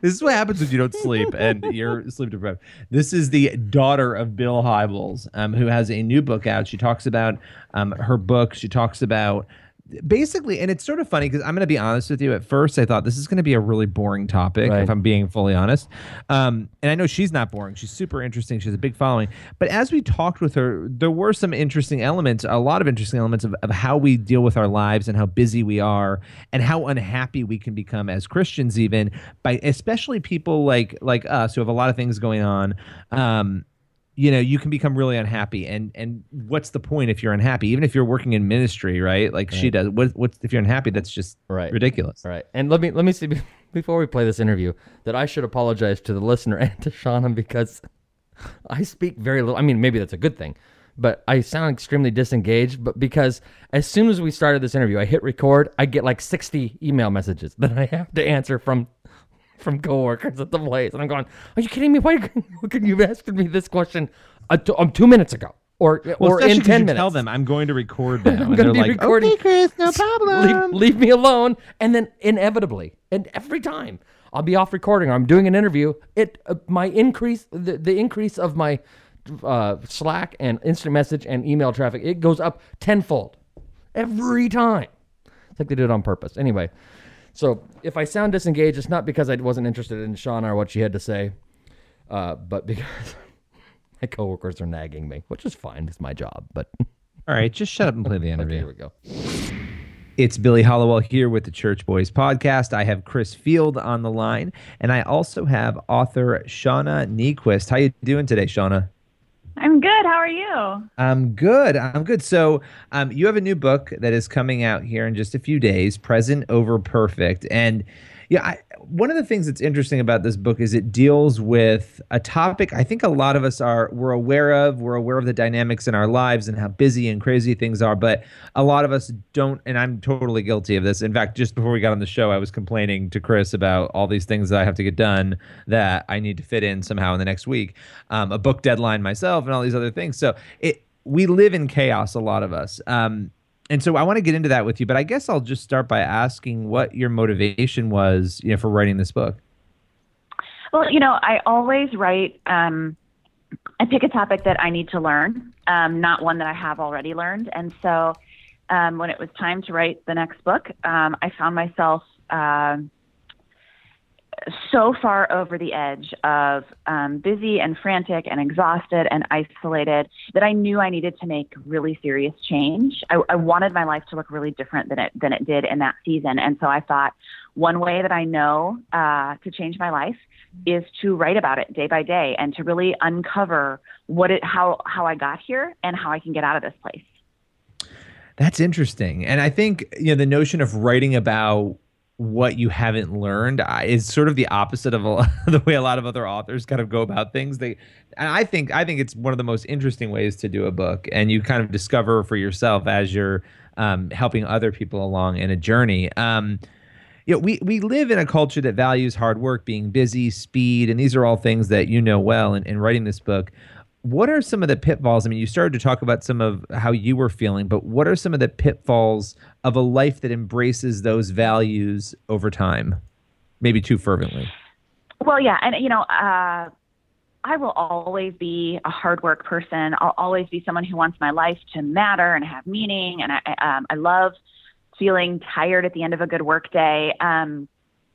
this is what happens when you don't sleep and you're sleep deprived. This is the daughter of Bill Hybels, um, who has a new book out. She talks about um, her book. She talks about basically, and it's sort of funny because I'm going to be honest with you. At first, I thought this is going to be a really boring topic, Right. if I'm being fully honest. Um, and I know she's not boring. She's super interesting. She has a big following. But as we talked with her, there were some interesting elements, a lot of interesting elements of, of how we deal with our lives and how busy we are and how unhappy we can become as Christians, even by especially people like like us who have a lot of things going on. Um, you know you can become really unhappy and and what's the point if you're unhappy even if you're working in ministry right like she does what what's if you're unhappy that's just Right. ridiculous All right, and let me let me see before we play this interview that I should apologize to the listener and to Shauna because I speak very little. I mean, maybe that's a good thing, but I sound extremely disengaged. But because as soon as we started this interview, I hit record, I get like sixty email messages that I have to answer from from coworkers at the place, and I'm going, "Are you kidding me? Why couldn't you have asked me this question uh, t- um, two minutes ago?" Or, well, or in ten you minutes. tell them i'm going to record now I'm going to be like recording. okay chris no problem leave, leave me alone. And then inevitably, and every time I'll be off recording or I'm doing an interview, it uh, my increase the, the increase of my uh, Slack and instant message and email traffic it goes up tenfold every time. It's like they do it on purpose. Anyway, so if I sound disengaged, it's not because I wasn't interested in Shauna or what she had to say, uh, but because my coworkers are nagging me, which is fine. It's my job. But all right just shut up and play the okay, interview here we go. It's Billy Hallowell here with the Church Boys podcast. I have Chris Field on the line, and I also have author Shauna Niequist. How you doing today, Shauna? I'm good. How are you? I'm good. I'm good. So, um, you have a new book that is coming out here in just a few days, Present Over Perfect, and yeah, I, one of the things that's interesting about this book is it deals with a topic I think a lot of us are we're aware of. We're aware of the dynamics in our lives and how busy and crazy things are, but a lot of us don't. And I'm totally guilty of this. In fact, just before we got on the show, I was complaining to Chris about all these things that I have to get done that I need to fit in somehow in the next week, um, a book deadline myself, and all these other things. So it we live in chaos, a lot of us. Um, and so I want to get into that with you, but I guess I'll just start by asking what your motivation was, you know, for writing this book. Well, you know, I always write. Um, I pick a topic that I need to learn, um, not one that I have already learned. And so, um, when it was time to write the next book, um, I found myself. Uh, so far over the edge of um, busy and frantic and exhausted and isolated that I knew I needed to make really serious change. I, I wanted my life to look really different than it than it did in that season, and so I thought one way that I know uh, to change my life is to write about it day by day and to really uncover what it how how I got here and how I can get out of this place. That's interesting. And I think, you know, the notion of writing about what you haven't learned is sort of the opposite of a, the way a lot of other authors kind of go about things. They, and I think I think it's one of the most interesting ways to do a book, and you kind of discover for yourself as you're um, helping other people along in a journey. Um, you know, we we live in a culture that values hard work, being busy, speed, and these are all things that you know well in, in writing this book what are some of the pitfalls? I mean, you started to talk about some of how you were feeling, but what are some of the pitfalls of a life that embraces those values over time, maybe too fervently? Well, yeah, and you know, uh, I will always be a hard work person. I'll always be someone who wants my life to matter and have meaning, and I, um, I love feeling tired at the end of a good work day. Um,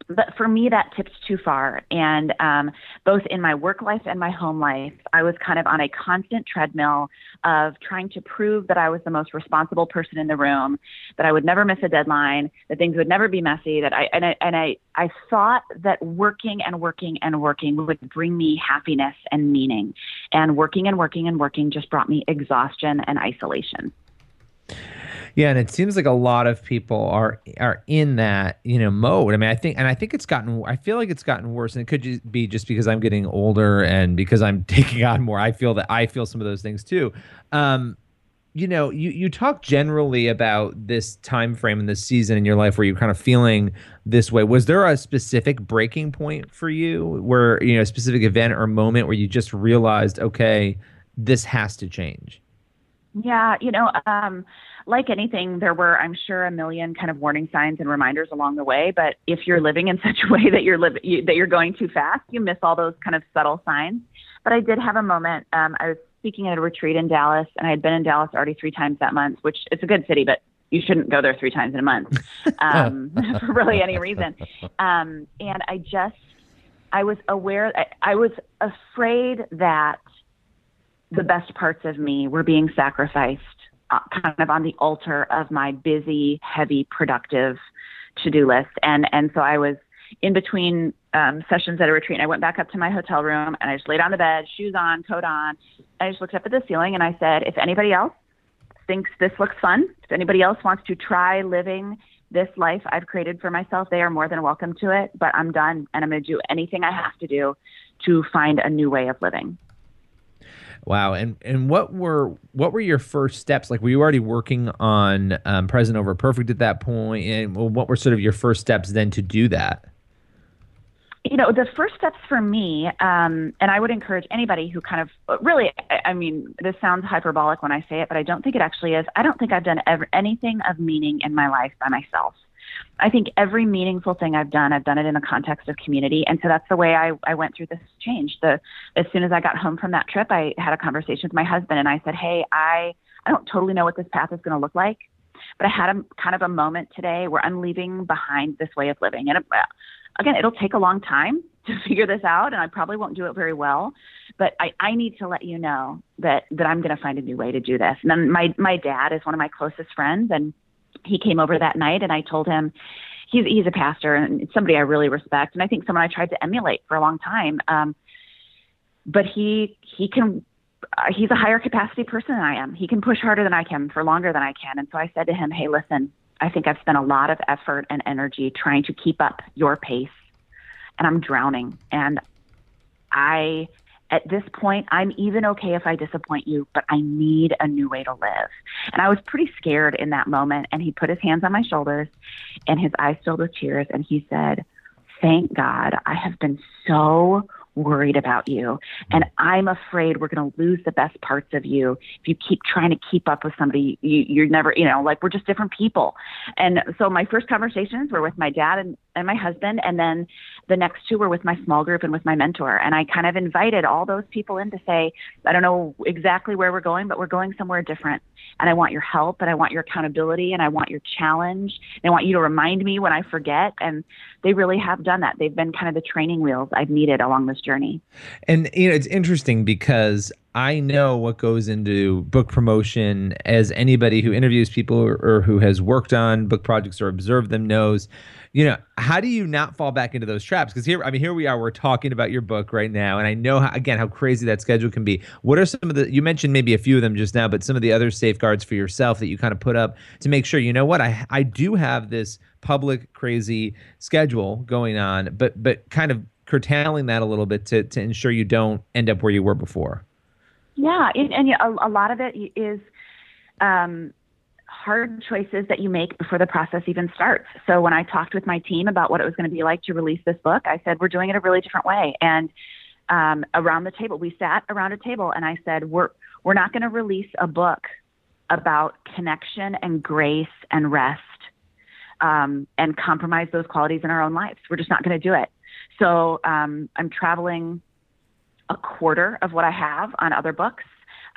but for me, that tipped too far. And um, both in my work life and my home life, I was kind of on a constant treadmill of trying to prove that I was the most responsible person in the room, that I would never miss a deadline, that things would never be messy. That I and I and I, I thought that working and working and working would bring me happiness and meaning, and working and working and working just brought me exhaustion and isolation. Yeah, and it seems like a lot of people are are in that you know mode. I mean, I think, and I think it's gotten. I feel like it's gotten worse, and it could be just because I'm getting older and because I'm taking on more. I feel that I feel some of those things too. Um, you know, you you talk generally about this time frame in this season in your life where you're kind of feeling this way. Was there a specific breaking point for you, where you know a specific event or moment where you just realized, okay, this has to change? Yeah, you know, um, like anything, there were, I'm sure, a million kind of warning signs and reminders along the way. But if you're living in such a way that you're living you, that you're going too fast, you miss all those kind of subtle signs. But I did have a moment. Um, I was speaking at a retreat in Dallas, and I had been in Dallas already three times that month, which it's a good city, but you shouldn't go there three times in a month um, for really any reason. Um, and I just, I was aware, I, I was afraid that the best parts of me were being sacrificed kind of on the altar of my busy, heavy, productive to-do list. And and so I was in between um, sessions at a retreat, and I went back up to my hotel room, and I just laid on the bed, shoes on, coat on. I just looked up at the ceiling, and I said, if anybody else thinks this looks fun, if anybody else wants to try living this life I've created for myself, they are more than welcome to it. But I'm done, and I'm going to do anything I have to do to find a new way of living. Wow. And and what were what were your first steps? Like were you already working on um, Present Over Perfect at that point? And what were sort of your first steps then to do that? You know, the first steps for me, um, and I would encourage anybody who kind of really, I, I mean, this sounds hyperbolic when I say it, but I don't think it actually is. I don't think I've done ever, anything of meaning in my life by myself. I think every meaningful thing I've done, I've done it in the context of community. And so that's the way I, I went through this change. The as soon as I got home from that trip, I had a conversation with my husband and I said, Hey, I, I don't totally know what this path is going to look like, but I had a kind of a moment today where I'm leaving behind this way of living. And it, again, it'll take a long time to figure this out, and I probably won't do it very well. But I, I need to let you know that that I'm going to find a new way to do this. And then my my dad is one of my closest friends, and he came over that night and I told him he's he's a pastor and somebody I really respect and I think someone I tried to emulate for a long time. Um, but he he can uh, he's a higher capacity person than I am. He can push harder than I can for longer than I can. And so I said to him, "Hey, listen, I think I've spent a lot of effort and energy trying to keep up your pace, and I'm drowning. And I at this point, I'm even okay if I disappoint you, but I need a new way to live. And I was pretty scared in that moment. And he put his hands on my shoulders and his eyes filled with tears. And he said, Thank God, I have been so worried about you. And I'm afraid we're going to lose the best parts of you if you keep trying to keep up with somebody. You, you're never, you know, like we're just different people. And so my first conversations were with my dad and, and my husband. And then the next two were with my small group and with my mentor. And I kind of invited all those people in to say, I don't know exactly where we're going, but we're going somewhere different. And I want your help and I want your accountability and I want your challenge. And I want you to remind me when I forget. And they really have done that. They've been kind of the training wheels I've needed along this journey. And you know, it's interesting because I know what goes into book promotion as anybody who interviews people or, or, who has worked on book projects or observed them knows. You know, how do you not fall back into those traps? Because here, I mean, here we are, we're talking about your book right now, and I know how, again how crazy that schedule can be. What are some of the? You mentioned maybe a few of them just now, but some of the other safeguards for yourself that you kind of put up to make sure you know what I I do have this public crazy schedule going on, but but kind of curtailing that a little bit to to ensure you don't end up where you were before. Yeah, and, and a, a lot of it is um, hard choices that you make before the process even starts. So when I talked with my team about what it was going to be like to release this book, I said we're doing it a really different way. And um, around the table, we sat around a table, and I said we're we're not going to release a book about connection and grace and rest um, and compromise those qualities in our own lives. We're just not going to do it. So um, I'm traveling a quarter of what I have on other books.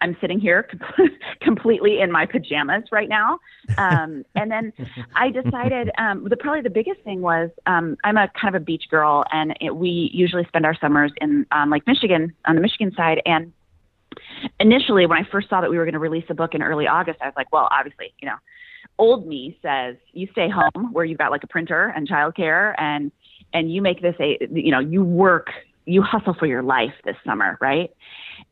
I'm sitting here completely in my pajamas right now. Um, and then I decided um, the probably the biggest thing was um, I'm a kind of a beach girl, and it, we usually spend our summers in um, Lake Michigan on the Michigan side. And initially, when I first saw that we were going to release a book in early August, I was like, well, obviously, you know, old me says you stay home where you've got like a printer and childcare and and you make this a you know you work you hustle for your life this summer right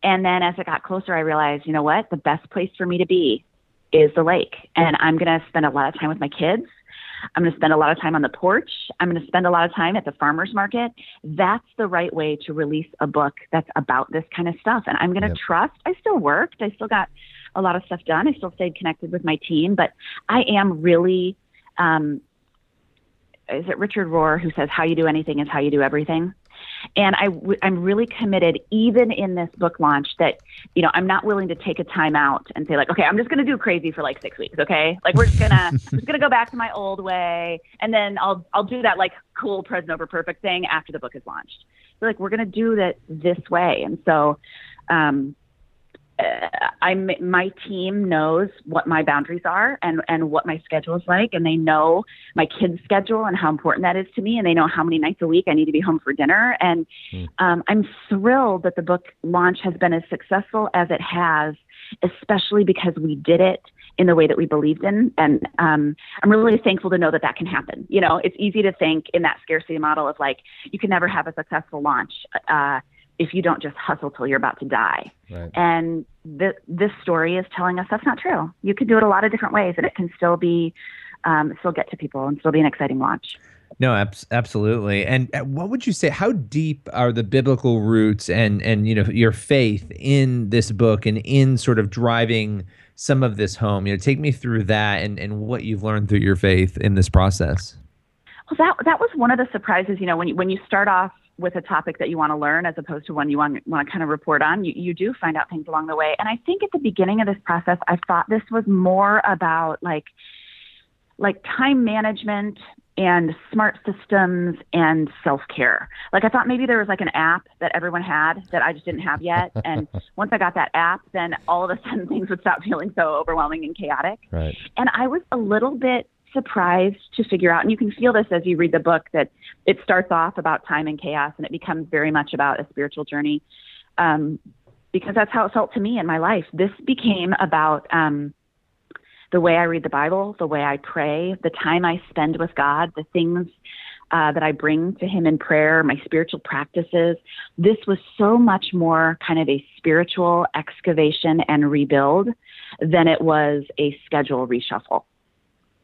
and then as it got closer i realized you know what? The best place for me to be is the lake. And i'm going to spend a lot of time with my kids. I'm going to spend a lot of time on the porch. I'm going to spend a lot of time at the farmers market. That's the right way to release a book that's about this kind of stuff. And i'm going to yep. trust. I still worked. I still got a lot of stuff done. I still stayed connected with my team, but I am really, um, is it Richard Rohr who says, how you do anything is how you do everything? And I, I'm really committed, even in this book launch, that you know I'm not willing to take a time out and say like, okay, I'm just going to do crazy for like six weeks, okay? Like we're just gonna just gonna go back to my old way, and then I'll I'll do that like cool present over perfect thing after the book is launched. So like we're gonna do that this way, and so um, I'm my team knows what my boundaries are and and what my schedule is like, and they know my kids' schedule and how important that is to me, and they know how many nights a week I need to be home for dinner. And mm. um, I'm thrilled that the book launch has been as successful as it has, especially because we did it in the way that we believed in. And um, I'm really thankful to know that that can happen. You know, it's easy to think in that scarcity model of like you can never have a successful launch. Uh, if you don't just hustle till you're about to die. Right. And th- this story is telling us that's not true. You can do it a lot of different ways, and it can still be, um, still get to people, and still be an exciting watch. No, ab- absolutely. And uh, what would you say? How deep are the biblical roots and and you know your faith in this book and in sort of driving some of this home? You know, take me through that and and what you've learned through your faith in this process. Well, that that was one of the surprises. You know, when you, when you start off with a topic that you want to learn as opposed to one you want, want to kind of report on, you, you do find out things along the way. And I think at the beginning of this process, I thought this was more about like, like time management and smart systems and self care. Like I thought maybe there was like an app that everyone had that I just didn't have yet. And once I got that app, then all of a sudden things would stop feeling so overwhelming and chaotic. Right. And I was a little bit surprised to figure out, and you can feel this as you read the book, that it starts off about time and chaos and it becomes very much about a spiritual journey. Um, because that's how it felt to me in my life. This became about um, the way I read the Bible, the way I pray, the time I spend with God, the things uh, that I bring to Him in prayer, my spiritual practices. This was so much more kind of a spiritual excavation and rebuild than it was a schedule reshuffle.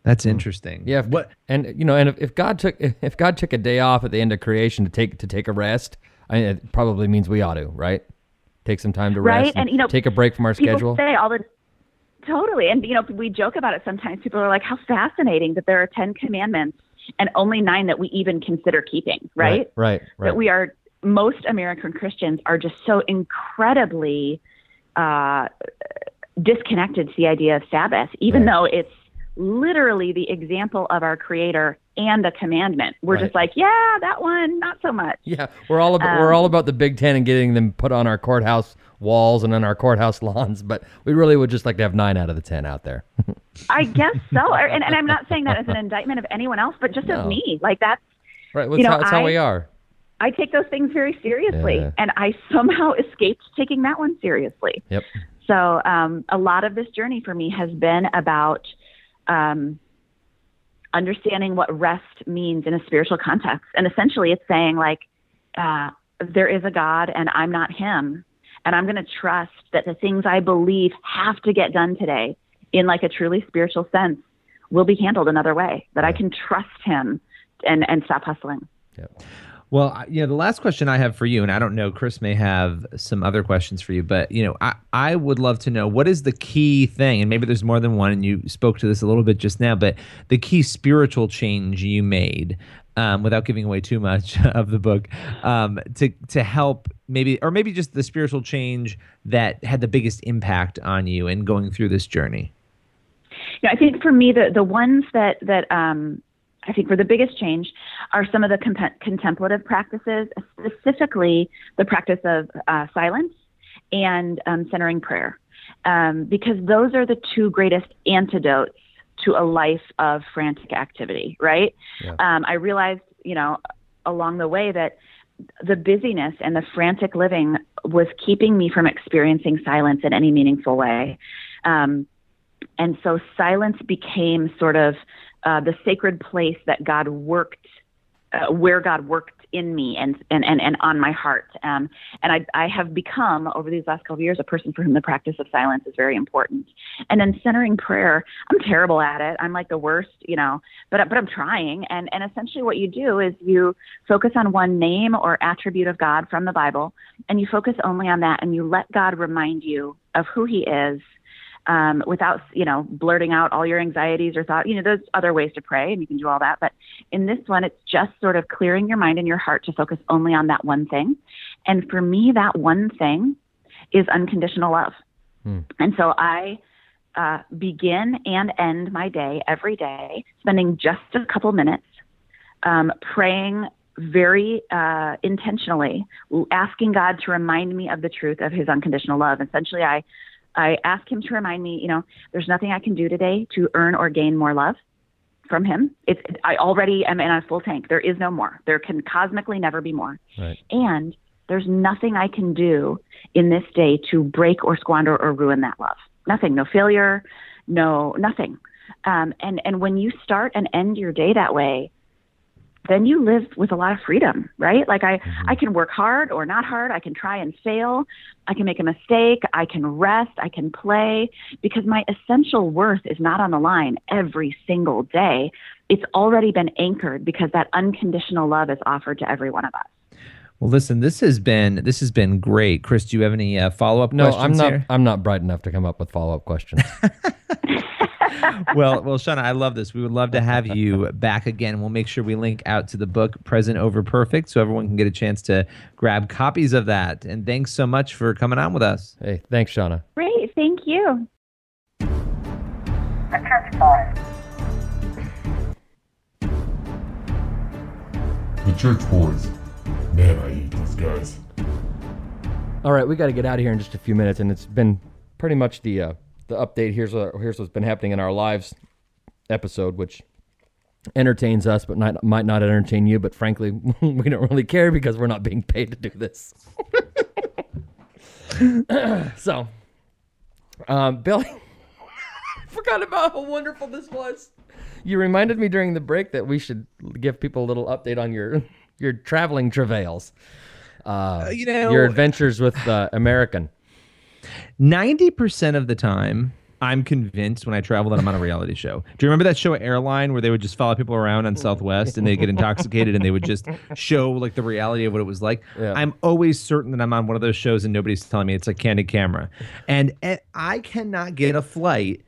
That's interesting. Yeah. If, What? And you know, and if, if God took if God took a day off at the end of creation to take to take a rest, I mean, it probably means we ought to, right? Take some time to Right, rest and, you know, take a break from our schedule. say all the totally and you know we joke about it sometimes people are like how fascinating that there are 10 commandments and only nine that we even consider keeping right, Right. Right. that we are most american christians are just so incredibly uh, disconnected to the idea of sabbath even Right. though it's literally the example of our creator and a commandment we're just like yeah that one not so much Yeah, we're all about we're Um, all about the Big Ten and getting them put on our courthouse walls and on our courthouse lawns, but we really would just like to have nine out of the ten out there. I guess so. And, and I'm not saying that as an indictment of anyone else, but just No. of me. Like that's, right? That's, You know, how, that's how I- we are. I take those things very seriously. Yeah. And I somehow escaped taking that one seriously. Yep. So um, a lot of this journey for me has been about um, understanding what rest means in a spiritual context. And essentially, it's saying, like, uh, there is a God and I'm not him. And I'm going to trust that the things I believe have to get done today in like a truly spiritual sense will be handled another way, that I can trust him and, and stop hustling. Yep. Well, you know, the last question I have for you, and I don't know, Chris may have some other questions for you, but you know, I I would love to know what is the key thing, and maybe there's more than one, and you spoke to this a little bit just now, but the key spiritual change you made. Um, without giving away too much of the book, um, to to help maybe, or maybe just the spiritual change that had the biggest impact on you in going through this journey. Yeah, I think for me, the the ones that that um, I think were the biggest change are some of the comp- contemplative practices, specifically the practice of uh, silence and um, centering prayer, um, because those are the two greatest antidotes to a life of frantic activity. Right? Yeah. Um, I realized, you know, along the way that the busyness and the frantic living was keeping me from experiencing silence in any meaningful way. Um, and so silence became sort of uh, the sacred place that God worked, uh, where God worked in me and and and, and on my heart. Um, and I I have become over these last couple of years a person for whom the practice of silence is very important. And then centering prayer, I'm terrible at it. I'm like the worst, you know, but but I'm trying. And and essentially what you do is you focus on one name or attribute of God from the Bible, and you focus only on that, and you let God remind you of who He is um, without you know blurting out all your anxieties or thought. You know, there's other ways to pray, and you can do all that. But in this one, it's just sort of clearing your mind and your heart to focus only on that one thing. And for me, that one thing is unconditional love. And so I uh, begin and end my day every day, spending just a couple minutes um, praying very uh, intentionally, asking God to remind me of the truth of His unconditional love. Essentially, I I ask Him to remind me, you know, there's nothing I can do today to earn or gain more love from Him. It's I already am in a full tank. There is no more. There can cosmically never be more. Right. And there's nothing I can do in this day to break or squander or ruin that love. Nothing. No failure. No nothing. Um, and and when you start and end your day that way, then you live with a lot of freedom, right? Like I, I can work hard or not hard. I can try and fail. I can make a mistake. I can rest. I can play because my essential worth is not on the line every single day. It's already been anchored because that unconditional love is offered to every one of us. Well, listen, this has been this has been great, Chris. Do you have any uh, follow up No, questions I'm not. here? I'm not bright enough to come up with follow up questions. well, well, Shauna, I love this. We would love to have you back again. We'll make sure we link out to the book Present Over Perfect so everyone can get a chance to grab copies of that. And thanks so much for coming on with us. hey, thanks, Shauna. Great. Thank you. The Church Boys. The Church Boys. Man, I hate those guys. All right, we got to get out of here in just a few minutes, and it's been pretty much the uh, the update. Here's what, here's what's been happening in our lives episode, which entertains us, but not, might not entertain you. But frankly, we don't really care because we're not being paid to do this. so, um, Billy, forgot about how wonderful this was. You reminded me during the break that we should give people a little update on your your traveling travails. Uh, you know- your adventures with uh, American. 90% of the time, I'm convinced when I travel that I'm on a reality show. Do you remember that show Airline where they would just follow people around on Southwest and they get intoxicated and they would just show like the reality of what it was like? Yeah. I'm always certain that I'm on one of those shows and nobody's telling me it's a candid camera. And, and I cannot get a flight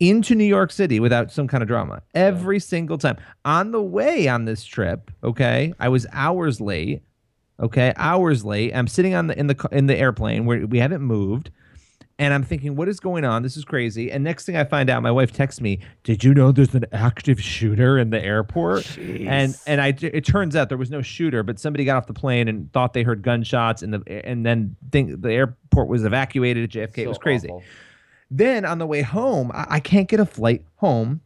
into New York City without some kind of drama every single time. On the way on this trip, okay, I was hours late. Okay, hours late. I'm sitting on the in the in the airplane where we haven't moved, and I'm thinking, what is going on? This is crazy. And next thing I find out, my wife texts me, "Did you know there's an active shooter in the airport?" And and I it turns out there was no shooter, but somebody got off the plane and thought they heard gunshots, and the and then think the airport was evacuated at JFK. it was crazy. awful. Then on the way home, I, I can't get a flight home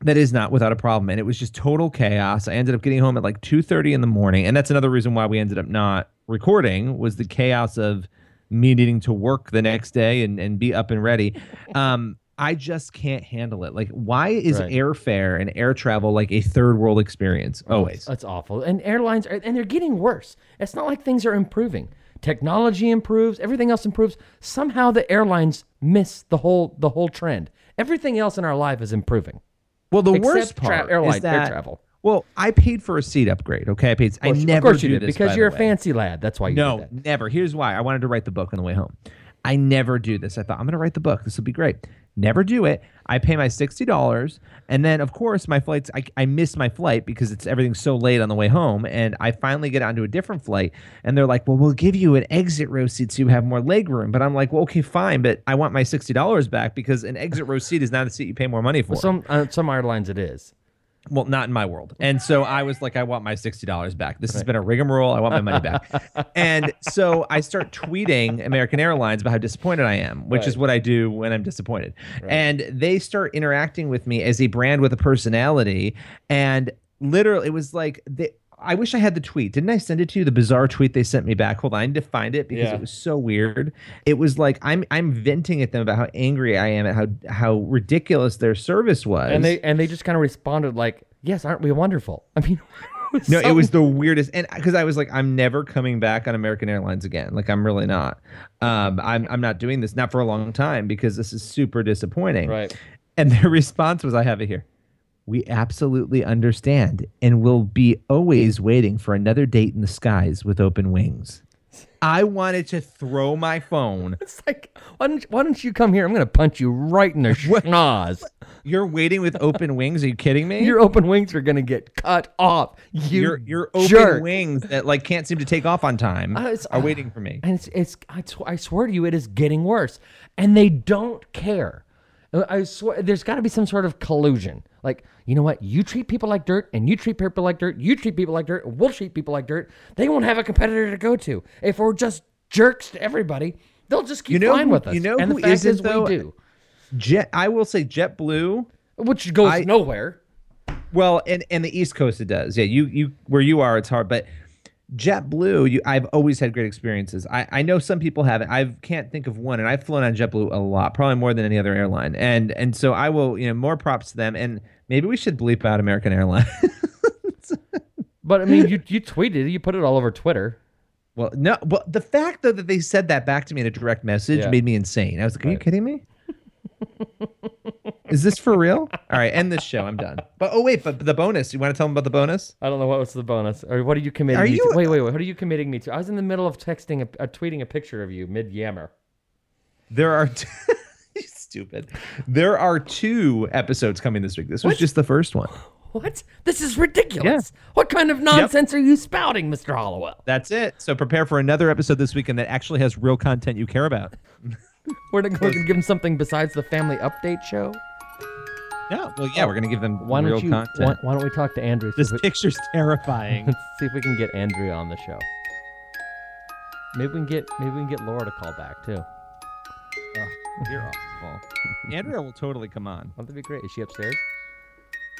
that is not without a problem and it was just total chaos i ended up getting home at like 2.30 in the morning and that's another reason why we ended up not recording was the chaos of me needing to work the next day and, and be up and ready um, i just can't handle it like why is Right. airfare and air travel like a third world experience always That's awful. And airlines are, and they're getting worse. It's not like things are improving. Technology improves, everything else improves. Somehow the airlines miss the whole the whole trend. Everything else in our life is improving. Well the Except worst part airline- is that air travel. well i paid for a seat upgrade okay i paid i never of course do you did this because you're a way. fancy lad. That's why you no, did that. never. Here's why. I wanted to write the book on the way home. I never do this. I thought I'm going to write the book. This will be great. Never do it. I pay my sixty dollars, and then of course my flights. I, I miss my flight because it's everything's so late on the way home, and I finally get onto a different flight, and they're like, "Well, we'll give you an exit row seat so you have more leg room." But I'm like, "Well, okay, fine, but I want my sixty dollars back because an exit row seat is not a seat you pay more money for." Well, some uh, some airlines it is. Well, not in my world. And so I was like, I want my $60 back. This has been a rigmarole. I want my money back. and so I start tweeting American Airlines about how disappointed I am, which is what I do when I'm disappointed. And they start interacting with me as a brand with a personality. And literally, it was like, they, I wish I had the tweet. Didn't I send it to you? The bizarre tweet they sent me back. Hold on, I need to find it because Yeah. it was so weird. It was like I'm I'm venting at them about how angry I am at how how ridiculous their service was. And they and they just kind of responded like, "Yes, aren't we wonderful?" I mean, No, it was the weirdest, and because I was like, I'm never coming back on American Airlines again. Like, I'm really not. Um, I'm I'm not doing this not for a long time because this is super disappointing. right. And their response was, I have it here. We absolutely understand and will be always waiting for another date in the skies with open wings. I wanted to throw my phone. It's like, why don't why don't you come here? I'm gonna punch you right in the schnoz. You're waiting with open wings? Are you kidding me? Your open wings are gonna get cut off. You your your open jerk. wings that like can't seem to take off on time Uh, it's- are waiting for me. and it's it's I, sw- I swear to you it is getting worse and they don't care Uh, i swear there's got to be some sort of collusion like you know what you treat people like dirt and you treat people like dirt you treat people like dirt and we'll treat people like dirt they won't have a competitor to go to if we're just jerks to everybody they'll just keep You know flying with us you know and who the isn't, is though? we do Jet, I will say JetBlue. which goes I- nowhere Well, and and the East Coast it does. Yeah, you you where you are, it's hard, but JetBlue, you I've always had great experiences. I I know some people haven't. I can't think of one, and I've flown on JetBlue a lot, probably more than any other airline. And and so I will, you know, more props to them. And maybe we should bleep out American Airlines. but i mean you you tweeted it, you put it all over twitter well, no, but the fact though that they said that back to me in a direct message Yeah. made me insane. I was like, "Are you kidding me?" Is this for real? All right, end this show. I'm done. But oh wait, but the bonus. You want to tell them about the bonus? I don't know what was the bonus, or what are you committing Are me you- to? Wait, wait, wait. What are you committing me to? I was in the middle of texting, a, uh, tweeting a picture of you mid yammer. There are t- stupid. There are two episodes coming this week. This was just the first one. What? This is ridiculous. What kind of nonsense are you spouting, Mr. Hallowell? That's it. So prepare for another episode this weekend that actually has real content you care about. We're gonna, we're gonna give him something besides the family update show. Yeah. Well, yeah, we're gonna give them Why don't real you? content. Why, why don't we talk to Andrew? see this if we- picture's terrifying. Let's see if we can get Andrea on the show. Maybe we can get maybe we can get Laura to call back too. You're awful. Andrea will totally come on. Wouldn't that be great? Is she upstairs?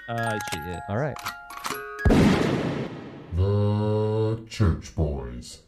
Uh, she is. All right. The Church Boys.